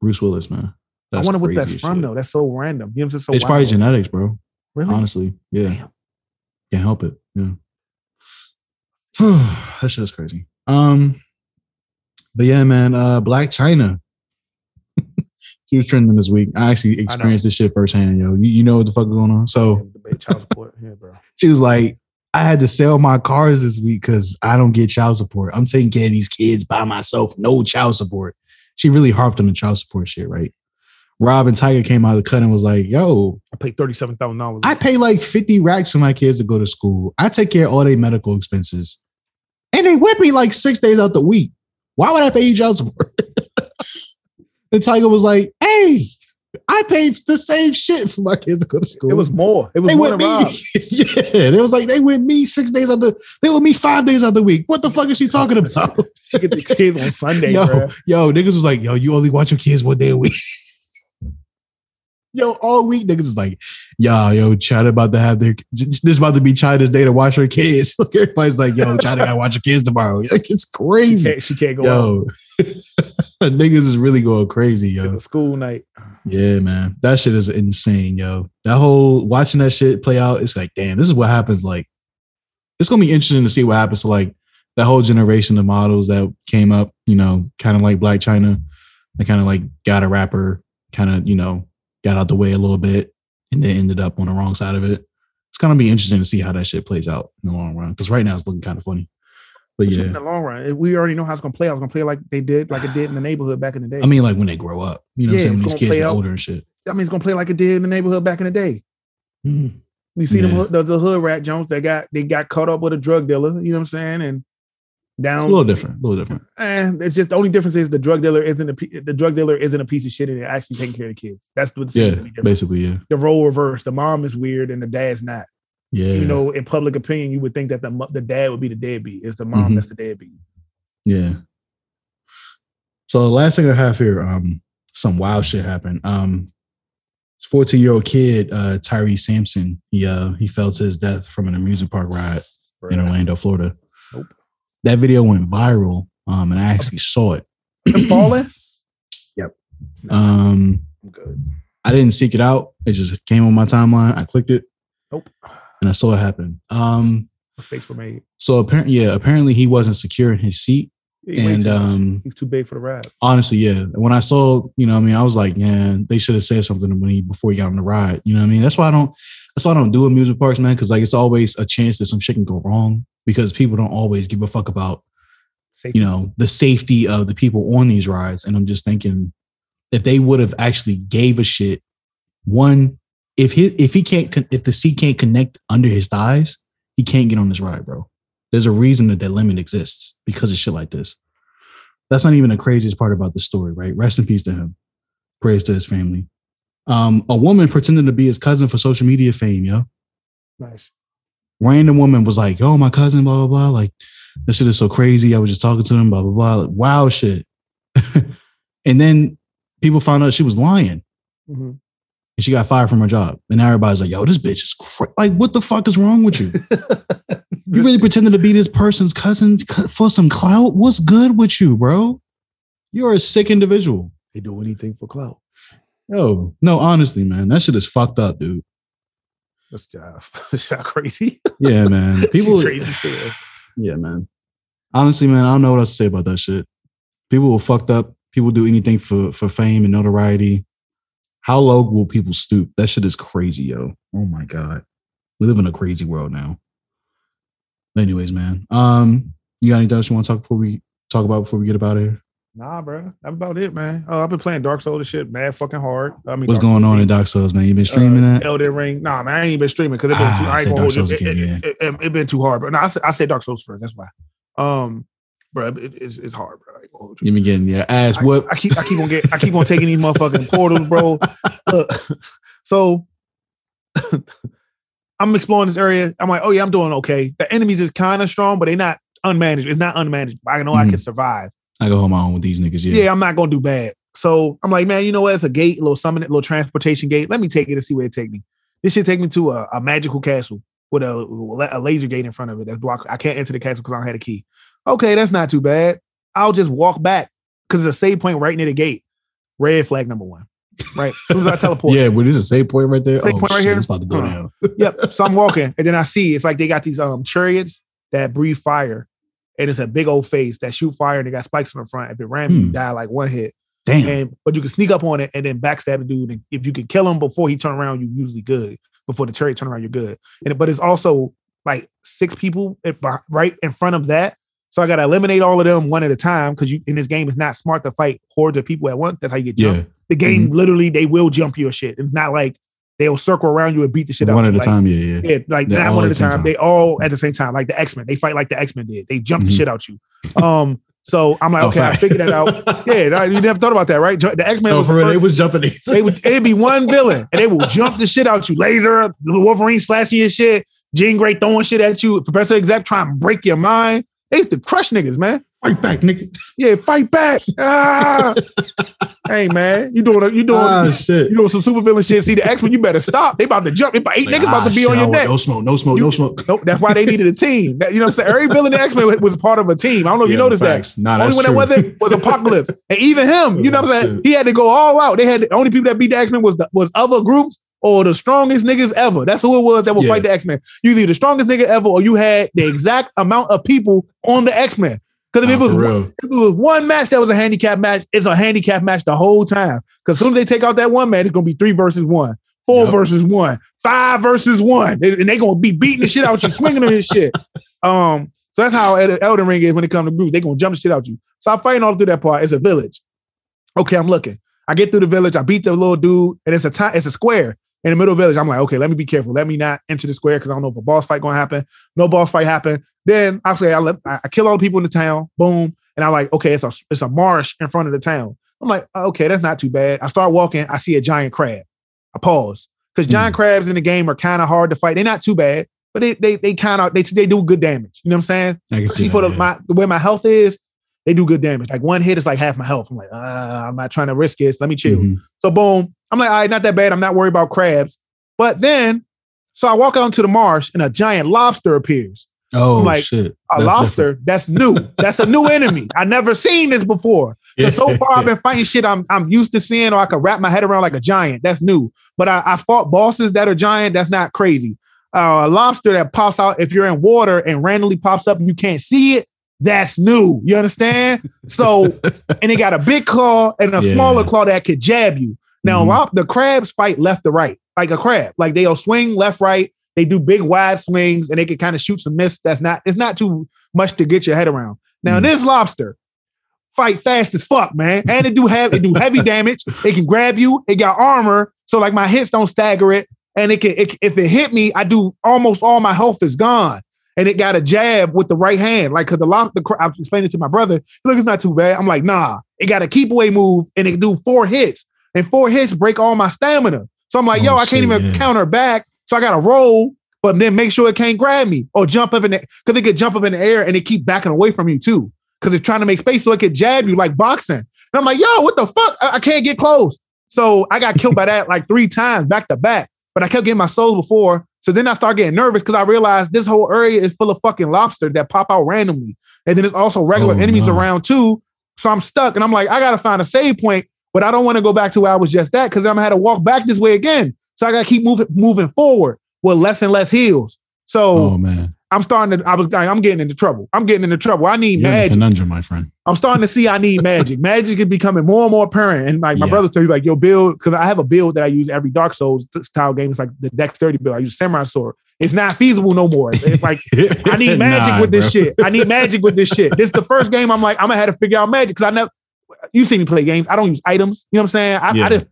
Bruce Willis, man. I wonder what that's from shit. though. That's so random. You know what So it's probably genetics, bro. Really? Honestly, yeah. Damn. Can't help it. Yeah. that shit's crazy. Um, but yeah, man. Uh, Blac Chyna. She was trending this week. I actually experienced this shit firsthand, yo. You, you know what the fuck is going on? So Child support. Bro. she was like, I had to sell my cars this week because I don't get child support. I'm taking care of these kids by myself, no child support. She really harped on the child support shit, right? Rob and Tyga came out of the cut and was like, yo, I paid thirty seven thousand dollars. I pay like 50 racks for my kids to go to school. I take care of all their medical expenses. And they whip me like six days out the week. Why would I pay you child support? and Tyga was like, hey, I pay the same shit for my kids to go to school. It was more. It was they more with me. Yeah. They was like, they with me six days out the they with me five days out the week. What the fuck is she talking about? She get the kids on Sunday, yo, bro. yo, niggas was like, yo, you only watch your kids one day a week. Yo, all week niggas is like, yo, yo, Chyna about to have their this is about to be Chyna's day to watch her kids. Look, everybody's like, yo, Chyna gotta watch her kids tomorrow. Like, it's She crazy. can't, she can't go Yo, niggas is really going crazy, yo. It's school night. Yeah, man. That shit is insane, yo. That whole watching that shit play out, it's like, damn, this is what happens. Like, it's gonna be interesting to see what happens to like that whole generation of models that came up, you know, kind of like Blac Chyna. They kind of like got a rapper, kind of, you know, got out the way a little bit and then ended up on the wrong side of it. It's gonna be interesting to see how that shit plays out in the long run. Because right now it's looking kind of funny. But yeah, in the long run, we already know how it's gonna play. I was gonna play like they did, like it did in the neighborhood back in the day. I mean, like when they grow up, you know what I'm saying? When these kids get older and shit. I mean, it's gonna play like it did in the neighborhood back in the day. Mhm. You see Yeah. hood- the, the hood rat Jones that got they got caught up with a drug dealer. You know what I'm saying? And down It's a little different, a little different. And it's just the only difference is the drug dealer isn't a the drug dealer isn't a piece of shit and they're actually taking care of the kids. That's what Yeah, seems to be different. basically, yeah. The role reverse. The mom is weird and the dad's not. Yeah. You know, in public opinion, you would think that the the dad would be the deadbeat. It's the mom Mhm. that's the deadbeat. Yeah. So the last thing I have here, um, some wild shit happened. Um, 14 year old kid, uh, Tyre Sampson, he uh he fell to his death from an amusement park ride in Orlando, Florida. That video went viral. Um, and I actually saw it. Falling? Yep. Um, I'm good. I didn't seek it out. It just came on my timeline. I clicked it. Nope. And I saw it happen. Um, Mistakes were made. so apparently, yeah, apparently he wasn't secure in his seat. He and um, he's too big for the ride. honestly, yeah. When I saw, you know, what I mean, I was like, yeah, they should have said something when he before he got on the ride. You know what I mean? That's why I don't. That's why I don't do amusement parks, man. Because like it's always a chance that some shit can go wrong because people don't always give a fuck about, Safety. you know, the safety of the people on these rides. And I'm just thinking, if they would have actually gave a shit. One, if he if he can't if the seat can't connect under his thighs, he can't get on this ride, bro. There's a reason that that limit exists because of shit like this. That's not even the craziest part about the story, right? Rest in peace to him. Praise to his family. Um, a woman pretending to be his cousin for social media fame, yo. Nice. Random woman was like, "Oh, my cousin, blah blah blah." Like, this shit is so crazy. I was just talking to him, blah blah blah. Like, wow, shit. and then people found out she was lying, Mhm. and she got fired from her job. And now everybody's like, "Yo, this bitch is cra- like, what the fuck is wrong with you? you really pretending to be this person's cousin for some clout? What's good with you, bro? You're a sick individual." They do anything for clout. Yo, no, honestly, man, that shit is fucked up, dude. That's just that's crazy. Yeah, man. People, crazy still. yeah, man. Honestly, man, I don't know what else to say about that shit. People will fucked up. People do anything for for fame and notoriety. How low will people stoop? That shit is crazy, yo. Oh my god, we live in a crazy world now. Anyways, man, um, you got anything else you want to talk before we talk about before we get about here? Nah, bro. That's about it, man. Oh, I've been playing Dark Souls and shit, mad fucking hard. I mean, What's Dark going Souls on in. Dark Souls, man? You been streaming uh, that? Elden Ring. Nah, man, I ain't even been streaming because it been Ah, too. I I ain't Dark. Souls It, again, it, it, it, it been too hard, but no, I said, I said Dark Souls first. That's why. Um, bro, it, it's, it's hard, bro. I you. You been getting your ass I, whooped? I keep I keep on get I keep on taking these motherfucking portals, bro. Look, so I'm exploring this area. I'm like, oh yeah, I'm doing okay. The enemies is kind of strong, but they're not unmanaged. It's not unmanaged. I know I can Mhm. survive. I go hold my own with these niggas. Yeah. Yeah, I'm not gonna do bad. So I'm like, man, you know what? It's a gate, a little summon, little transportation gate. Let me take it and see where it take me. This should take me to a, a magical castle with a, a laser gate in front of it that's block. I can't enter the castle because I don't have a key. Okay, that's not too bad. I'll just walk back because there's a save point right near the gate. Red flag number one. Right. As soon as I teleport. yeah. But this is a save point right there. Save oh point right shit, here? it's about to go Huh. down. yep. So I'm walking, and then I see it's like they got these um chariots that breathe fire, and it's a big old face that shoot fire, and it got spikes in the front. If it ran, you Hmm. die like one hit. Damn. And but you can sneak up on it and then backstab the dude. And if you can kill him before he turn around, you usually good. Before the chariot turn around, you're good. And but it's also like six people at- right in front of that. So I gotta eliminate all of them one at a time because you in this game it's not smart to fight hordes of people at once. That's how you get jumped. Yeah. The game literally they will jump your shit. It's not like they'll circle around you and beat the shit out. One you. One at a Like, time. Yeah, yeah. yeah, like They're not one at a the time. time. They all at the same time, like the X Men. They fight like the X Men did. They jump the Mhm. shit out you. Um, so I'm like, Oh, okay, I figured that out. Yeah, you never thought about that, right? The X Men. No, for real, they was jumping these. They would it'd be one villain, and they will jump the shit out you. Laser, Wolverine slashing your shit, Jean Grey throwing shit at you, Professor X trying to break your mind. They used to crush niggas, man. Fight back, nigga. Yeah, fight back. Ah. hey man, you doing you doing Ah, shit. you doing some super villain shit. See the X Men, you better stop. They about to jump. They about, eight Like, niggas about ah, to be shit, on your neck. No smoke, no smoke, no smoke. Nope, that's why they needed a team. That- you know what I'm saying? Every villain in X Men was part of a team. I don't know if you noticed facts. that. Nah, only when true. it wasn't was Apocalypse, and even him. You know what I'm saying? He had to go all out. They had the only people that beat the X Men was the, was other groups or the strongest niggas ever. That's who it was that would Yeah. fight the X Men. You either the strongest nigga ever, or you had the exact amount of people on the X Men. Because if Nah, it was one, if it was one match that was a handicap match, it's a handicap match the whole time. Because as soon as they take out that one match, it's gonna be three versus one, four Yep. versus one, five versus one, and and they gonna be beating the shit out you, swinging on this shit. Um, so that's how El- Elden Ring is when it comes to groups. They're gonna jump the shit out you. So I'm fighting all through that part. It's a village. Okay, I'm looking. I get through the village. I beat the little dude, and it's a time. It's a square in the middle of the village. I'm like, okay, let me be careful. Let me not enter the square because I don't know if a boss fight gonna happen. No boss fight happen. Then I say I let I kill all the people in the town. Boom. And I'm like, okay, it's a it's a marsh in front of the town. I'm like, okay, that's not too bad. I start walking. I see a giant crab. I pause because giant crabs in the game are kind of hard to fight. They're not too bad, but they they they kind of they they do good damage. You know what I'm saying? I can see for the, my the way my health is, they do good damage. Like one hit is like half my health. I'm like, uh, I'm not trying to risk it. Let me chill. Mhm. So boom, I'm like, all right, not that bad. I'm not worried about crabs. But then, so I walk out into the marsh and a giant lobster appears. Oh I'm like, shit. A That's lobster, that's new. That's a new enemy. I never seen this before. 'Cause so far, I've been fighting shit I'm I'm used to seeing, or I could wrap my head around like a giant. That's new. But I, I fought bosses that are giant. That's not crazy. Uh, a lobster that pops out if you're in water and randomly pops up and you can't see it. That's new. You understand? So, and they got a big claw and a Yeah. smaller claw that could jab you. Now, Mhm. the crabs fight left to right, like a crab. Like they'll swing left, right. They do big wide swings and they can kind of shoot some miss. That's not, it's not too much to get your head around. Now, Mhm. this lobster fight fast as fuck, man. And it do have it do heavy damage. It can grab you. It got armor, so like my hits don't stagger it. And it can it, if it hit me, I do almost all my health is gone. And it got a jab with the right hand, like because the lock. The I was explaining to my brother. Look, it's not too bad. I'm like, nah. It got a keep away move, and it can do four hits, and four hits break all my stamina. So I'm like, yo, Oh, I can't shit, even yeah. counter back. So I got to roll, but then make sure it can't grab me or jump up in the because it could jump up in the air and it keep backing away from you too because it's trying to make space so it could jab you like boxing. And I'm like, yo, what the fuck? I, I can't get close. So I got killed by that like three times back to back. But I kept getting my souls before. So then I start getting nervous because I realized this whole area is full of fucking lobster that pop out randomly. And then there's also regular Oh, enemies no. around too. So I'm stuck and I'm like, I gotta find a save point, but I don't want to go back to where I was just at because I'm gonna have to walk back this way again. So I gotta keep moving moving forward with less and less heals. So Oh man, I'm starting to, I was I'm getting into trouble. I'm getting into trouble. I need you're magic. conundrum, my friend. I'm starting to see I need magic. magic is becoming more and more apparent. And like my Yeah. brother told you, like, yo, build, because I have a build that I use every Dark Souls style game. It's like the Dex 30 build. I use Samurai Sword. It's not feasible no more. It's, like, I need magic Nah, with this bro. shit. I need magic with this shit. This is the first game I'm like, I'm gonna have to figure out magic because I never, you see me play games. I don't use items. You know what I'm saying? I, I Yeah. just,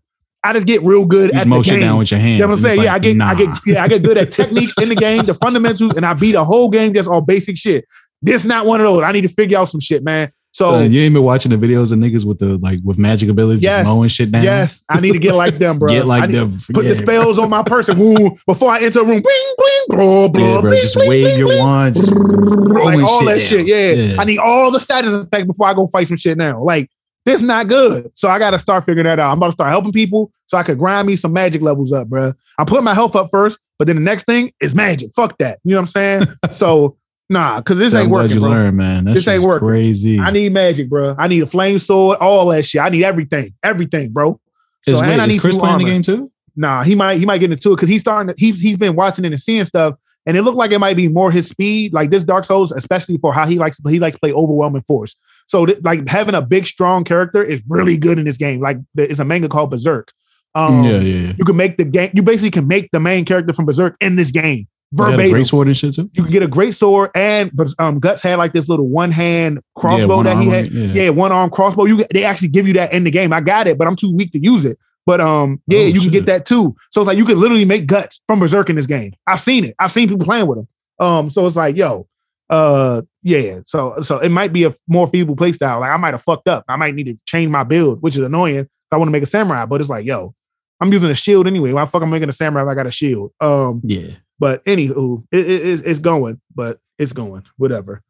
I just get real good Use at the motion game. down with your hands. You know what I'm saying? yeah, I like, get, I get, yeah, I get good at techniques in the game, the fundamentals, and I beat a whole game just all basic shit. This not one of those. I need to figure out some shit, man. So Uh, you ain't been watching the videos of niggas with the like with magic abilities, Yes. just mowing shit down. yes, I need to get like them, bro. Get like them. Put the spells on my person woo, before I enter a room. Bling, bling, blah, blah, Yeah, bro. bling, Just wave your wand. Like all that shit. shit. Yeah. down. I need all the status effects before I go fight some shit now. Like this not good. So I got to start figuring that out. I'm about to start helping people so I could grind me some magic levels up, bro. I put my health up first, but then the next thing is magic. Fuck that. You know what I'm saying? so nah, because this I'm ain't working, you bro. learned, man. That This ain't working. crazy. I need magic, bro. I need a flame sword, all that shit. I need everything, everything, bro. is, and wait, I is need Chris some playing the game too? Nah, he might he might get into it because he's starting to he's he's been watching it and seeing stuff, and it looked like it might be more his speed. Like this Dark Souls, especially for how he likes he likes to play overwhelming force. So th- like having a big strong character is really good in this game. Like it's a manga called Berserk. Um, yeah, yeah, yeah. You can make the game. You basically can make the main character from Berserk in this game They had a verbatim. great sword and shit too. You can get a great sword, and but um, Guts had like this little one hand crossbow one that he had. yeah. Yeah. one arm crossbow. You they actually give you that in the game. I got it, but I'm too weak to use it. But um, yeah, Oh, you can get that too. So it's like you can literally make Guts from Berserk in this game. I've seen it. I've seen people playing with them. Um, so it's like yo, uh, yeah. So so it might be a more feeble play style. Like I might have fucked up. I might need to change my build, which is annoying. I want to make a samurai, but it's like yo, I'm using a shield anyway. Why the fuck I'm making a samurai if I got a shield? Um, Yeah. but anywho, it, it- it's, it's going, but it's going, whatever.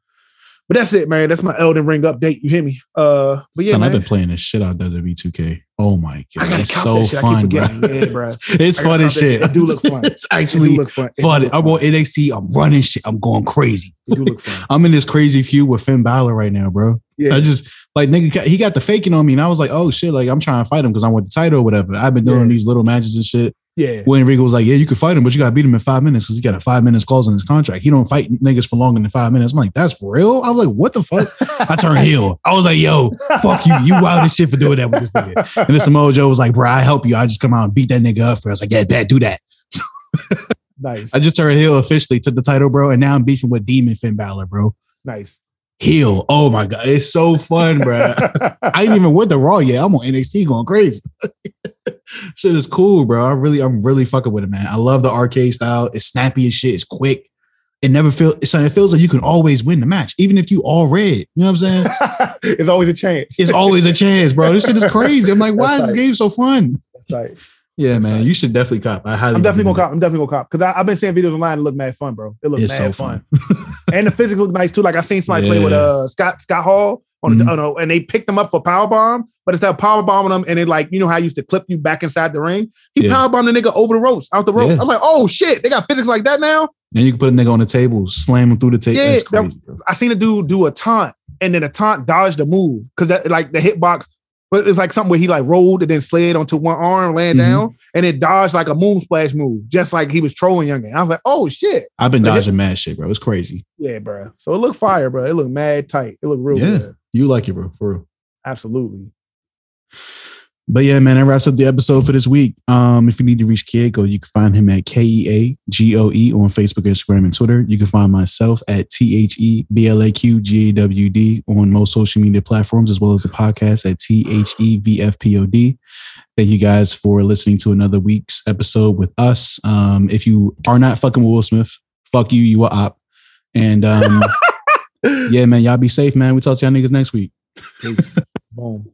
But that's it, man. That's my Elden Ring update. You hear me? Uh, but yeah, Son. I've been playing this shit out of WWE 2K. Oh my god, it's so that shit. I keep fun, bro. forgetting. Yeah, bro. It's I fun as shit. shit. It do look fun. It's It actually look fun. It do fun. look I'm on NXT. I'm running shit. I'm going crazy. It do look fun. I'm in this crazy feud with Finn Balor right now, bro. Yeah. I just like nigga, he got the faking on me, and I was like, oh shit, like I'm trying to fight him because I want the title or whatever. I've been doing Yeah. these little matches and shit. Yeah. When Enrico was like, yeah, you can fight him, but you gotta beat him in five minutes because he got a five minutes clause in his contract. He don't fight niggas for longer than five minutes. I'm like, that's for real. I was like, what the fuck? I turned heel. I was like, yo, fuck you. You wild as shit for doing that with this nigga. And then Samoa Joe was like, bro, I help you. I just come out and beat that nigga up for. I was like, yeah, bet, do that. Nice. I just turned heel officially, took the title, bro, and now I'm beefing with Demon Finn Balor, bro. Nice. Heel. Oh my god, it's so fun, bro. I ain't even with the Raw yet. I'm on NXT going crazy. shit is cool, bro. I really, I'm really fucking with it, man. I love the arcade style. It's snappy as shit. It's quick. It never feels. It feels like you can always win the match, even if you all red. You know what I'm saying? it's always a chance. It's always a chance, bro. This shit is crazy. I'm like, why That's is this right. game so fun? That's right. Yeah, man. You should definitely cop. I highly. I'm definitely gonna it. cop. I'm definitely gonna cop because I've been seeing videos online that look mad fun, bro. It looks It's mad so fun. and the physics look nice too. Like I seen somebody play with Yeah. uh Scott Scott Hall on Mhm. the, oh no, and they picked them up for power bomb, but instead of power bombing them, and it like you know how I used to clip you back inside the ring, he Yeah. power bombed the nigga over the ropes, out the ropes. Yeah. I'm like, oh shit, they got physics like that now. And you can put a nigga on the table, slam him through the table. Yeah, that-. I seen a dude do a taunt, and then a taunt dodged the move because that like the hitbox. But it's like something where he like rolled and then slid onto one arm, laying Mhm. down, and it dodged like a moon splash move, just like he was trolling young. I was like, oh shit. I've been dodging mad shit, bro. It's crazy. Yeah, bro. So it looked fire, bro. It looked mad tight. It looked real good. Yeah. good. You like it, bro. For real. Absolutely. But yeah, man, that wraps up the episode for this week. Um, if you need to reach Keagoe, you can find him at K E A G O E on Facebook, Instagram, and Twitter. You can find myself at T H E B L A Q G A W D on most social media platforms, as well as the podcast at T H E V F P O D. Thank you guys for listening to another week's episode with us. Um, if you are not fucking with Will Smith, fuck you, you are op. And um, yeah, man, y'all be safe, man. We talk to y'all niggas next week. Boom.